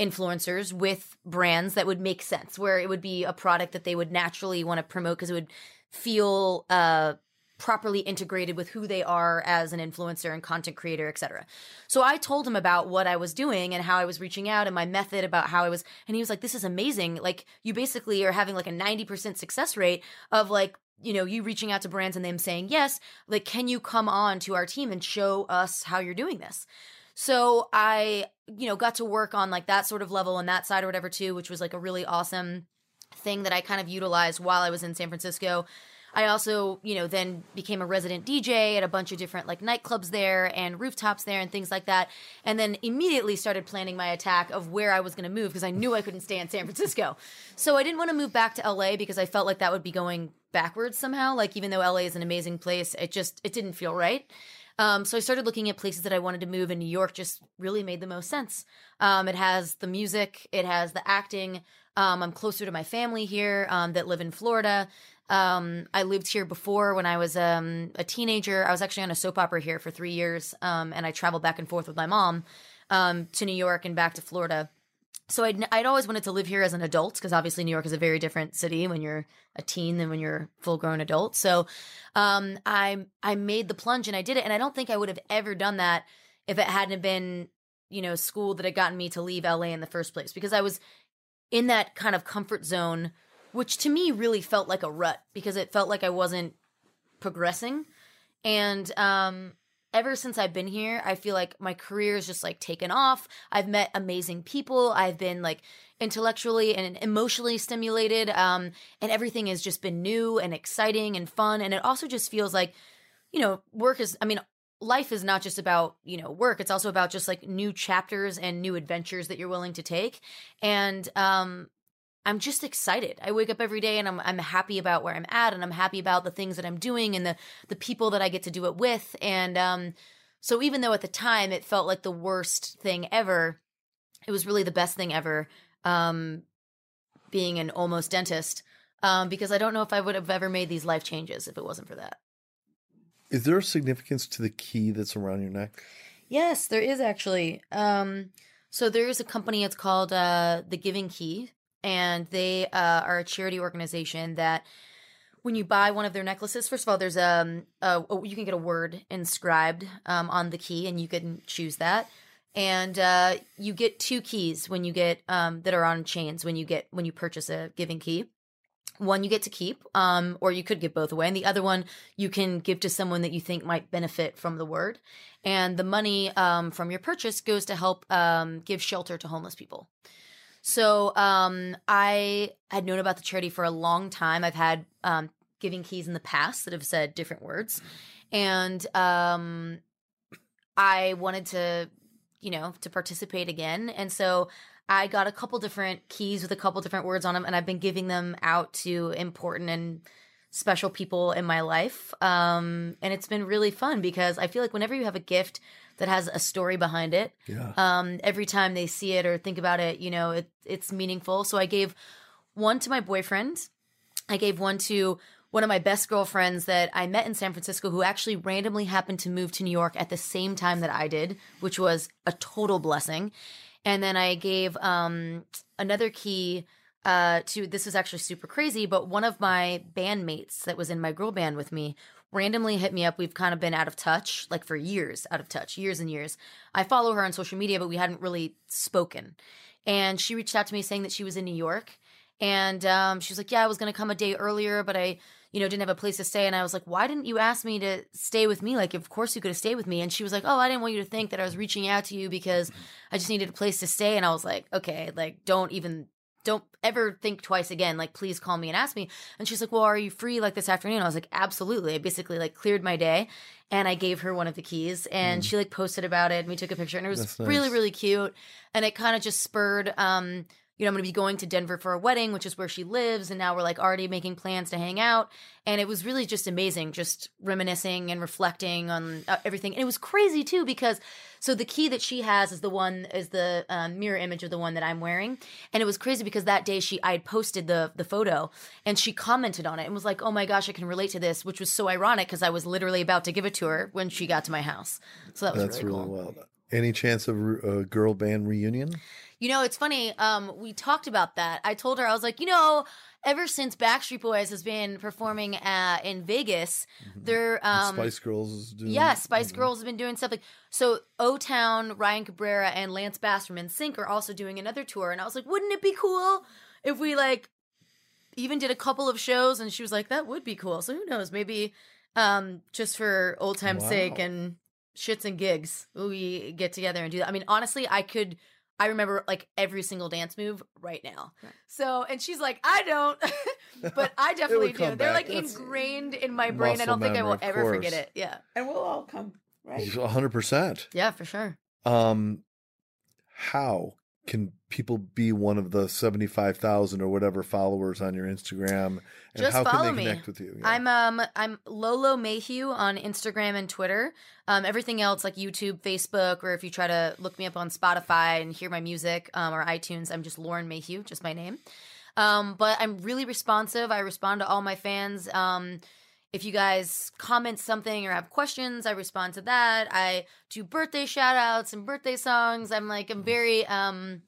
influencers with brands that would make sense, where it would be a product that they would naturally want to promote because it would feel uh, properly integrated with who they are as an influencer and content creator, etc. So I told him about what I was doing and how I was reaching out and my method about how I was and he was like this is amazing. Like you basically are having like a 90% success rate of like you know you reaching out to brands and them saying yes like can you come on to our team and show us how you're doing this so i you know got to work on like that sort of level and that side or whatever too which was like a really awesome thing that i kind of utilized while i was in san francisco I also, you know, then became a resident DJ at a bunch of different like nightclubs there and rooftops there and things like that. And then immediately started planning my attack of where I was going to move because I knew I couldn't stay in San Francisco. So I didn't want to move back to LA because I felt like that would be going backwards somehow. Like even though LA is an amazing place, it just it didn't feel right. Um, so I started looking at places that I wanted to move, and New York just really made the most sense. Um, it has the music, it has the acting. Um, I'm closer to my family here um, that live in Florida. Um, I lived here before when I was um, a teenager. I was actually on a soap opera here for three years, um, and I traveled back and forth with my mom um, to New York and back to Florida. So I'd, I'd always wanted to live here as an adult because obviously New York is a very different city when you're a teen than when you're full grown adult. So um, I I made the plunge and I did it, and I don't think I would have ever done that if it hadn't been you know school that had gotten me to leave LA in the first place because I was in that kind of comfort zone which to me really felt like a rut because it felt like I wasn't progressing. And um, ever since I've been here, I feel like my career is just like taken off. I've met amazing people. I've been like intellectually and emotionally stimulated. Um, and everything has just been new and exciting and fun. And it also just feels like, you know, work is, I mean, life is not just about you know work it's also about just like new chapters and new adventures that you're willing to take and um I'm just excited. I wake up every day and I'm I'm happy about where I'm at and I'm happy about the things that I'm doing and the the people that I get to do it with. And um so even though at the time it felt like the worst thing ever, it was really the best thing ever. Um being an almost dentist. Um, because I don't know if I would have ever made these life changes if it wasn't for that. Is there a significance to the key that's around your neck? Yes, there is actually. Um, so there is a company. It's called uh, the Giving Key and they uh, are a charity organization that when you buy one of their necklaces, first of all, there's um, a, a you can get a word inscribed um, on the key, and you can choose that. And uh, you get two keys when you get um, that are on chains when you get when you purchase a giving key. One you get to keep, um, or you could give both away, and the other one you can give to someone that you think might benefit from the word. And the money um, from your purchase goes to help um, give shelter to homeless people. So um, I had known about the charity for a long time. I've had um, giving keys in the past that have said different words, and um, I wanted to, you know, to participate again. And so I got a couple different keys with a couple different words on them, and I've been giving them out to important and special people in my life. Um, and it's been really fun because I feel like whenever you have a gift that has a story behind it. Yeah. Um, every time they see it or think about it, you know, it, it's meaningful. So I gave one to my boyfriend. I gave one to one of my best girlfriends that I met in San Francisco who actually randomly happened to move to New York at the same time that I did, which was a total blessing. And then I gave um, another key uh, to this is actually super crazy, but one of my bandmates that was in my girl band with me randomly hit me up. We've kind of been out of touch, like for years, out of touch, years and years. I follow her on social media, but we hadn't really spoken. And she reached out to me saying that she was in New York. And um, she was like, Yeah, I was going to come a day earlier, but I, you know, didn't have a place to stay. And I was like, Why didn't you ask me to stay with me? Like, of course you could have stayed with me. And she was like, Oh, I didn't want you to think that I was reaching out to you because I just needed a place to stay. And I was like, Okay, like, don't even don't ever think twice again. Like, please call me and ask me. And she's like, Well, are you free like this afternoon? I was like, Absolutely. I basically like cleared my day and I gave her one of the keys and she like posted about it and we took a picture and it was nice. really, really cute. And it kind of just spurred, um, you know, I'm going to be going to Denver for a wedding, which is where she lives. And now we're like already making plans to hang out. And it was really just amazing, just reminiscing and reflecting on uh, everything. And it was crazy too, because so the key that she has is the one, is the um, mirror image of the one that I'm wearing. And it was crazy because that day she, I had posted the, the photo and she commented on it and was like, oh my gosh, I can relate to this, which was so ironic because I was literally about to give it to her when she got to my house. So that was That's really really, cool. well. Any chance of a girl band reunion? You know, it's funny. Um, we talked about that. I told her I was like, you know, ever since Backstreet Boys has been performing uh, in Vegas, they're um, Spice Girls is doing. yeah, Spice Girls have been doing stuff like so. O Town, Ryan Cabrera, and Lance Bass from NSYNC are also doing another tour, and I was like, wouldn't it be cool if we like even did a couple of shows? And she was like, that would be cool. So who knows? Maybe um, just for old time's sake and shits and gigs, we get together and do that. I mean, honestly, I could. I remember like every single dance move right now. So, and she's like, I don't, but I definitely do. They're back. like That's ingrained in my brain. I don't think I will of ever forget it. Yeah. And we'll all come, right? hundred percent. Yeah, for sure. Um, how can people be one of the seventy-five thousand or whatever followers on your Instagram? And Just how follow can they me. connect with you? Yeah. I'm um I'm Lolo Mayhew on Instagram and Twitter. Um, everything else like YouTube, Facebook, or if you try to look me up on Spotify and hear my music um, or iTunes, I'm just Lauren Mayhew, just my name. Um, but I'm really responsive. I respond to all my fans. Um, if you guys comment something or have questions, I respond to that. I do birthday shout outs and birthday songs. I'm like, I'm very um,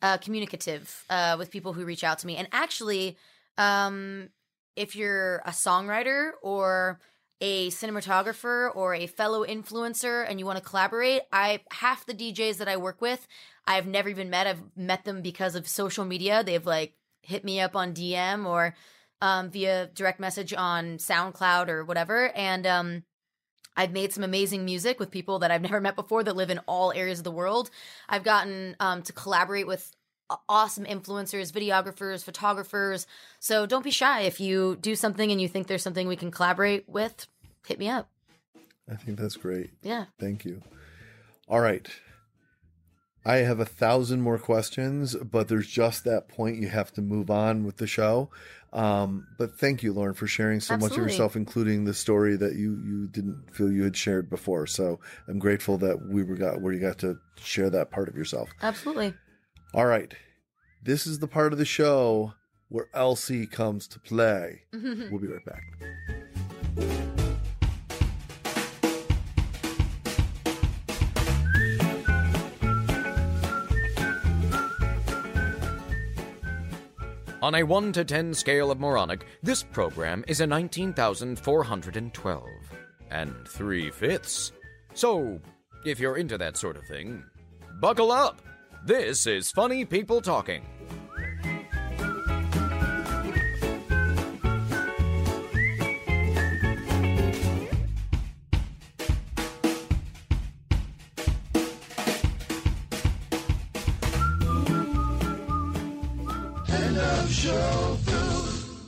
uh, communicative uh, with people who reach out to me. And actually, um, if you're a songwriter or a cinematographer or a fellow influencer and you want to collaborate, I half the DJs that I work with, I've never even met. I've met them because of social media. They've like hit me up on DM or um, via direct message on SoundCloud or whatever. And um, I've made some amazing music with people that I've never met before that live in all areas of the world. I've gotten um, to collaborate with awesome influencers, videographers, photographers. So don't be shy. If you do something and you think there's something we can collaborate with, hit me up. I think that's great. Yeah. Thank you. All right. I have a thousand more questions, but there's just that point you have to move on with the show. Um, but thank you, Lauren, for sharing so much of yourself, including the story that you you didn't feel you had shared before. So I'm grateful that we were got where you got to share that part of yourself. Absolutely. All right. This is the part of the show where Elsie comes to play. we'll be right back. On a 1 to 10 scale of moronic, this program is a 19,412 and 3 fifths. So, if you're into that sort of thing, buckle up! This is Funny People Talking.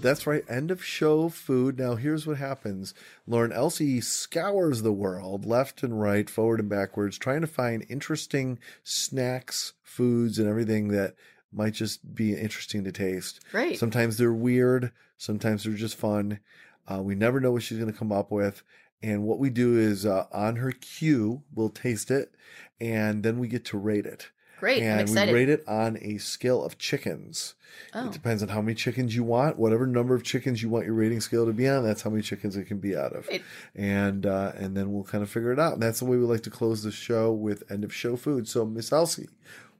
That's right. End of show food. Now, here's what happens Lauren Elsie scours the world left and right, forward and backwards, trying to find interesting snacks, foods, and everything that might just be interesting to taste. Right. Sometimes they're weird, sometimes they're just fun. Uh, we never know what she's going to come up with. And what we do is uh, on her cue, we'll taste it and then we get to rate it. Great. I'm and excited. we rate it on a scale of chickens. Oh. It depends on how many chickens you want. Whatever number of chickens you want your rating scale to be on, that's how many chickens it can be out of. Great. And uh, and then we'll kind of figure it out. And that's the way we like to close the show with end of show food. So Miss Elsie,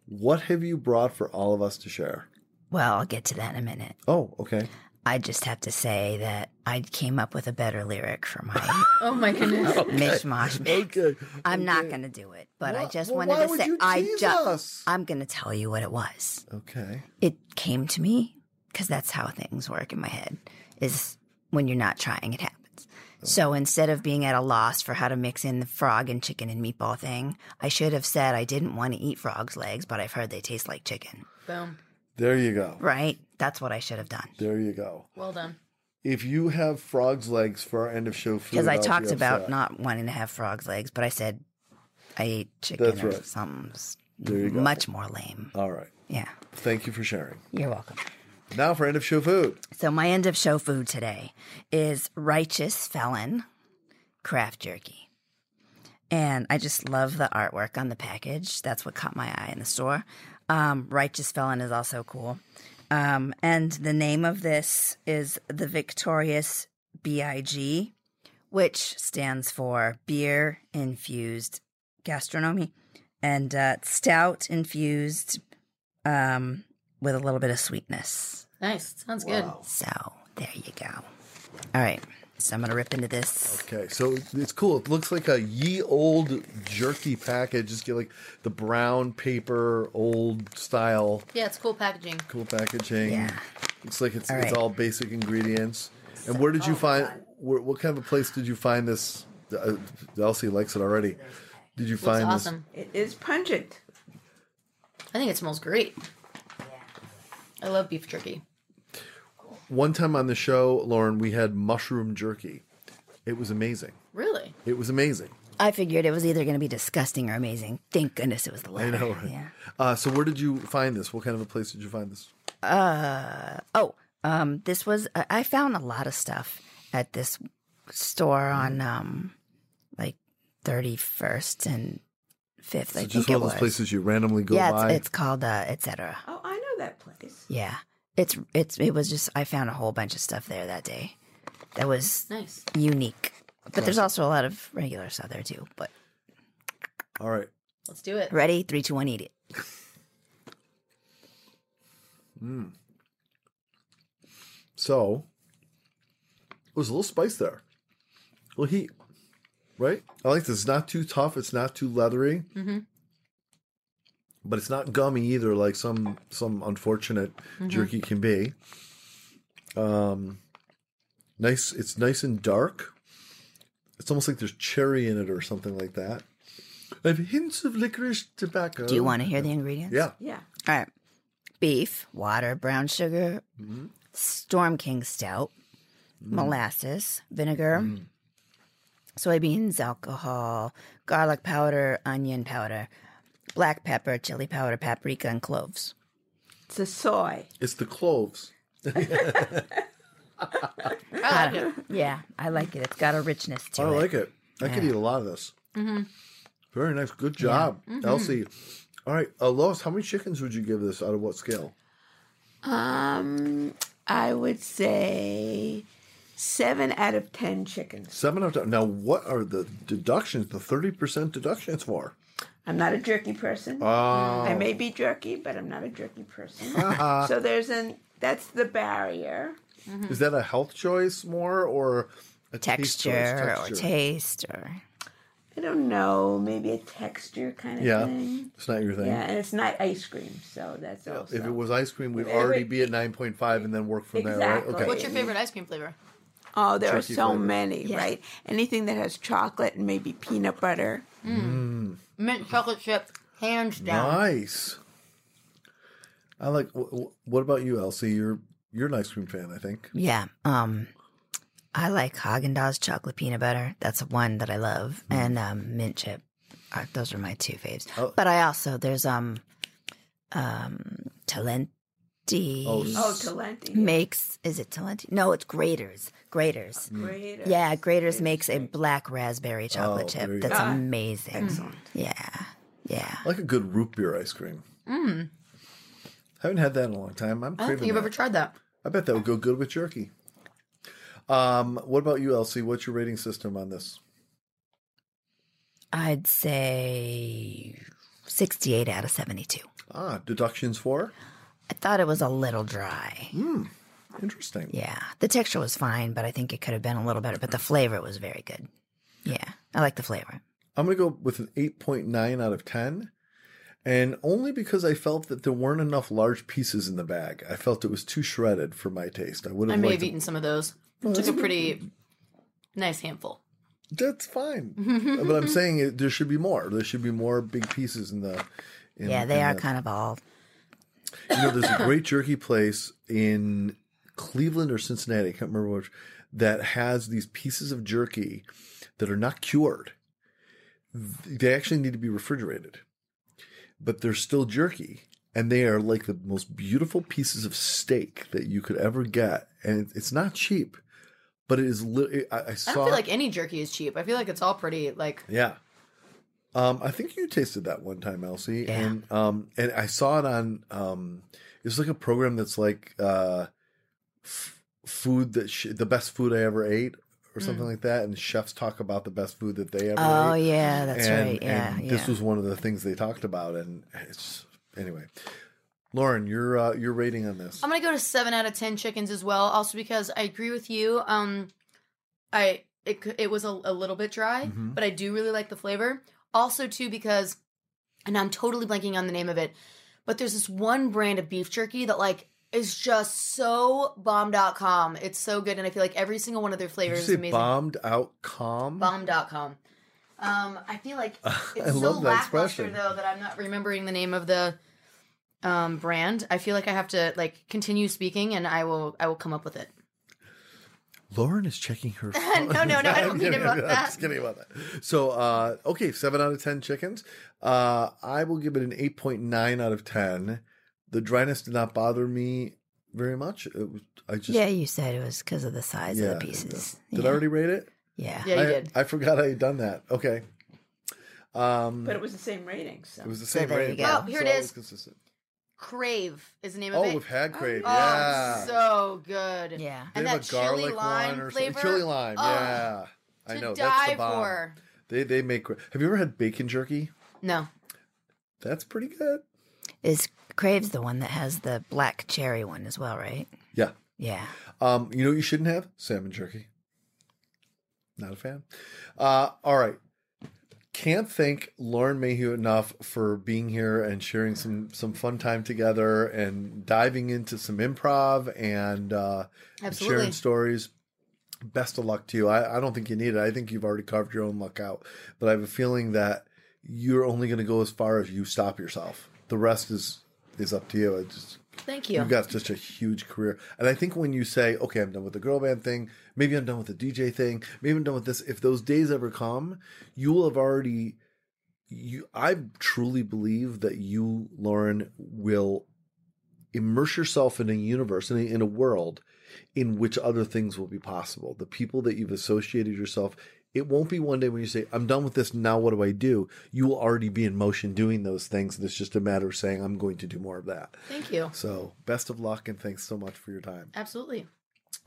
what have you brought for all of us to share? Well, I'll get to that in a minute. Oh, okay. I just have to say that I came up with a better lyric for my Oh my goodness. mishmash. Okay. I'm not going to do it, but I just well, wanted why to would say you I just? I'm going to tell you what it was. Okay. It came to me because that's how things work in my head. Is when you're not trying, it happens. Oh. So instead of being at a loss for how to mix in the frog and chicken and meatball thing, I should have said I didn't want to eat frog's legs, but I've heard they taste like chicken. Boom. There you go. Right? That's what I should have done. There you go. Well done. If you have frog's legs for our end of show food, Because I I'll be talked about upset. not wanting to have frog's legs, but I said I ate chicken That's or right. something s- There you go. much more lame. All right. Yeah. Thank you for sharing. You're welcome. Now for end of show food. So my end of show food today is Righteous Felon craft jerky. And I just love the artwork on the package. That's what caught my eye in the store. Um, Righteous Felon is also cool. Um, and the name of this is the Victorious BIG, which stands for Beer Infused Gastronomy and uh, Stout Infused um, with a little bit of sweetness. Nice. Sounds good. So there you go. All right. So I'm going to rip into this. Okay, so it's cool. It looks like a ye old jerky package. Just get like the brown paper, old style, Yeah, it's cool packaging. cool packaging. Yeah. Looks like it's All it's all basic ingredients. And where did you find? Where, what kind of a place did you find this? Uh, Elsie likes it already. Did you Looks find awesome. It is pungent. I think it smells great. Yeah. I love beef jerky. This? One time on the show, Lauren, we had mushroom jerky. It was amazing. Really? It was amazing. I figured it was either going to be disgusting or amazing. Thank goodness it was the latter. I know, right? Yeah. Uh, so where did you find this? What kind of a place did you find this? Oh, um, this was, I I found a lot of stuff at this store on, um, like 31st and 5th, I It's think just it one of those was. places you randomly go yeah, by. it's, it's called, uh, etc. Oh, I know that place. Yeah. It's, it's, it was just, I found a whole bunch of stuff there that day that was Nice. unique. But there's also a lot of regular stuff there too. But all right. Let's do it. ready? Three, two, one, eat it. So there's a little spice there, a little heat, right? I like this. It's not too tough. It's not too leathery, Mm-hmm. But it's not gummy either, like some some unfortunate Mm-hmm. jerky can be. Um, nice. It's nice and dark. It's almost like there's cherry in it or something like that. I have hints of licorice tobacco. Do you want to hear the ingredients? Yeah. Yeah. All right. Beef, water, brown sugar, Mm-hmm. Storm King Stout, Mm. molasses, vinegar, soybeans, alcohol, garlic powder, onion powder, black pepper, chili powder, paprika, and cloves. It's a soy. It's the cloves. I like it. Yeah, I like it. It's got a richness to it. I it. like it. I could eat a lot of this. Mm-hmm. Very nice. Good job, Elsie. All right, uh, Lois, how many chickens would you give this out of what scale? Um, I would say seven out of ten chickens. Seven out of ten. Now, what are the deductions, the 30% deductions for? I'm not a jerky person. Oh, I may be jerky, but I'm not a jerky person. so there's an that's the barrier. is that a health choice more or a taste choice? Texture, or Texture. taste or I don't know, maybe a texture kind of Yeah, thing. it's not your thing. Yeah, and it's not ice cream, so that's also. If it was ice cream, we'd If it- already be at 9.5 and then work from there, Exactly. right? Okay. What's your favorite ice cream flavor? oh, there are so flavor. many, right? Anything that has chocolate and maybe peanut butter. Mm. Mint chocolate chip, hands down. Nice. I like. wh- wh- What about you, Elsie? You're you're an ice cream fan, I think. Yeah. Um, I like Haagen Dazs chocolate peanut butter. That's one that I love, and um, mint chip. Uh, those are my two faves. Oh. But I also there's um, um, Talenti. Oh, Oh, Talenti. makes is it Talenti? No, it's Graeter's. Graeter's. Great. Yeah, Graeter's makes a black raspberry chocolate Oh, chip. That's go. amazing. Excellent. Yeah, yeah. I like a good root beer ice cream. Mm. Haven't had that in a long time. I'm I don't craving think I've that. ever tried that. I bet that would go good with jerky. Um, what about you, Elsie? What's your rating system on this? I'd say sixty-eight out of seventy-two. Ah, deductions for? I thought it was a little dry. Hmm. Interesting. Yeah, the texture was fine, but I think it could have been a little better. But the flavor was very good. Yeah, I like the flavor. I'm going to go with an 8.9 out of 10. And only because I felt that there weren't enough large pieces in the bag. I felt it was too shredded for my taste. I would have I have may have it- eaten some of those. Took a pretty nice handful. That's fine. but I'm saying it, there should be more. There should be more big pieces in the. In, Yeah, they in are the- kind of all. You know, there's a great jerky place in Cleveland or Cincinnati, I can't remember which, that has these pieces of jerky that are not cured. They actually need to be refrigerated, but they're still jerky. And they are like the most beautiful pieces of steak that you could ever get. And it's not cheap, but it is. Li- I, I saw. I don't feel like any jerky is cheap. I feel like it's all pretty like Yeah. Um, I think you tasted that one time, Elsie, Yeah. and um, and I saw it on um, it's like a program that's like uh, f- food that sh- the best food I ever ate or something like that, and chefs talk about the best food that they ever Oh ate. yeah, that's and, right. Yeah, and yeah. this was one of the things they talked about, and it's anyway. Lauren, your uh, your rating on this? I'm gonna go to seven out of ten chickens as well. Also because I agree with you. Um, I it it was a, a little bit dry, Mhm. but I do really like the flavor. Also too because, and I'm totally blanking on the name of it, but there's this one brand of beef jerky that like is just so bomb.com. It's so good, and I feel like every single one of their flavors is amazing. bombed out calm? Bomb.com. Um, I feel like it's I so love lackluster expression. though that I'm not remembering the name of the um brand. I feel like I have to like continue speaking and I will I will come up with it. Lauren is checking her. No, phone. no, no, I don't I'm mean kidding, about I'm that. Just kidding about that. So, uh, okay, seven out of ten chickens. Uh, I will give it an eight point nine out of ten. The dryness did not bother me very much. It was, I just yeah, you said it was because of the size yeah, of the pieces. Did yeah. I already rate it? Yeah. Yeah, you I, did. I forgot I had done that. Okay. Um, But it was the same rating. So. it was the same there you rating. go. Oh, here so it was consistent. Krave is the name Oh, of it. Oh, we've had Krave. Oh, yeah. so good. Yeah. They And have that a garlic chili lime one or flavor. something. Chili lime. Oh, yeah. I know. die That's the bomb. for. They they make. Have you ever had bacon jerky? No. That's pretty good. Is Krave's the one that has the black cherry one as well, right? Yeah. Yeah. Um, you know what you shouldn't have? Salmon jerky. Not a fan. Uh, all right. Can't thank Lauren Mayhew enough for being here and sharing some some fun time together and diving into some improv and uh, and sharing stories. Best of luck to you. I, I don't think you need it. I think you've already carved your own luck out. But I have a feeling that you're only going to go as far as you stop yourself. The rest is is up to you. It just Thank you. You've got such a huge career. And I think when you say, okay, I'm done with the girl band thing, maybe I'm done with the DJ thing, maybe I'm done with this, if those days ever come, you will have already you I truly believe that you, Lauren, will immerse yourself in a universe, in a, in a world in which other things will be possible. The people that you've associated yourself, it won't be one day when you say, I'm done with this, now what do I do? You will already be in motion doing those things. And it's just a matter of saying, I'm going to do more of that. Thank you. So, best of luck and thanks so much for your time. Absolutely.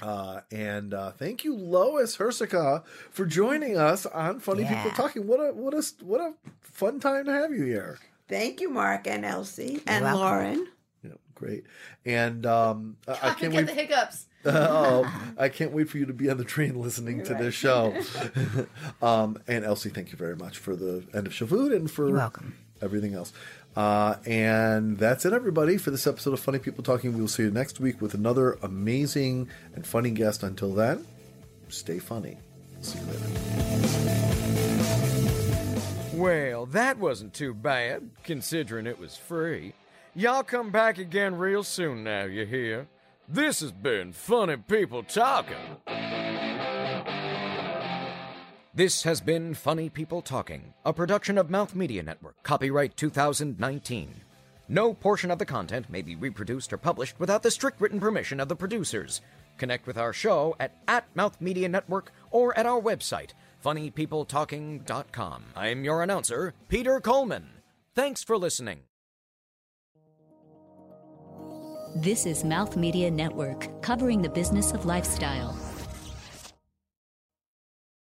Uh, and uh, thank you, Lois Herzeca, for joining us on Funny Yeah. People Talking. What a what a what a fun time to have you here. Thank you, Marc and Elsie and welcome. Lauren. Yeah, great. And um, I, I I can't get wait. the hiccups. oh, I can't wait for you to be on the train listening to Right. this show. um, and Elsie, thank you very much for the end of show food and for You're welcome. everything else. Uh, and that's it, everybody, for this episode of Funny People Talking. We will see you next week with another amazing and funny guest. Until then, stay funny. See you later. Well, that wasn't too bad, considering it was free. Y'all come back again real soon now, you hear? This has been Funny People Talking. This has been Funny People Talking, a production of Mouth Media Network, copyright 2019. No portion of the content may be reproduced or published without the strict written permission of the producers. Connect with our show at, at Mouth Media Network or at our website, funnypeopletalking.com. I'm your announcer, Peter Coleman. Thanks for listening. This is Mouth Media Network, covering the business of lifestyle.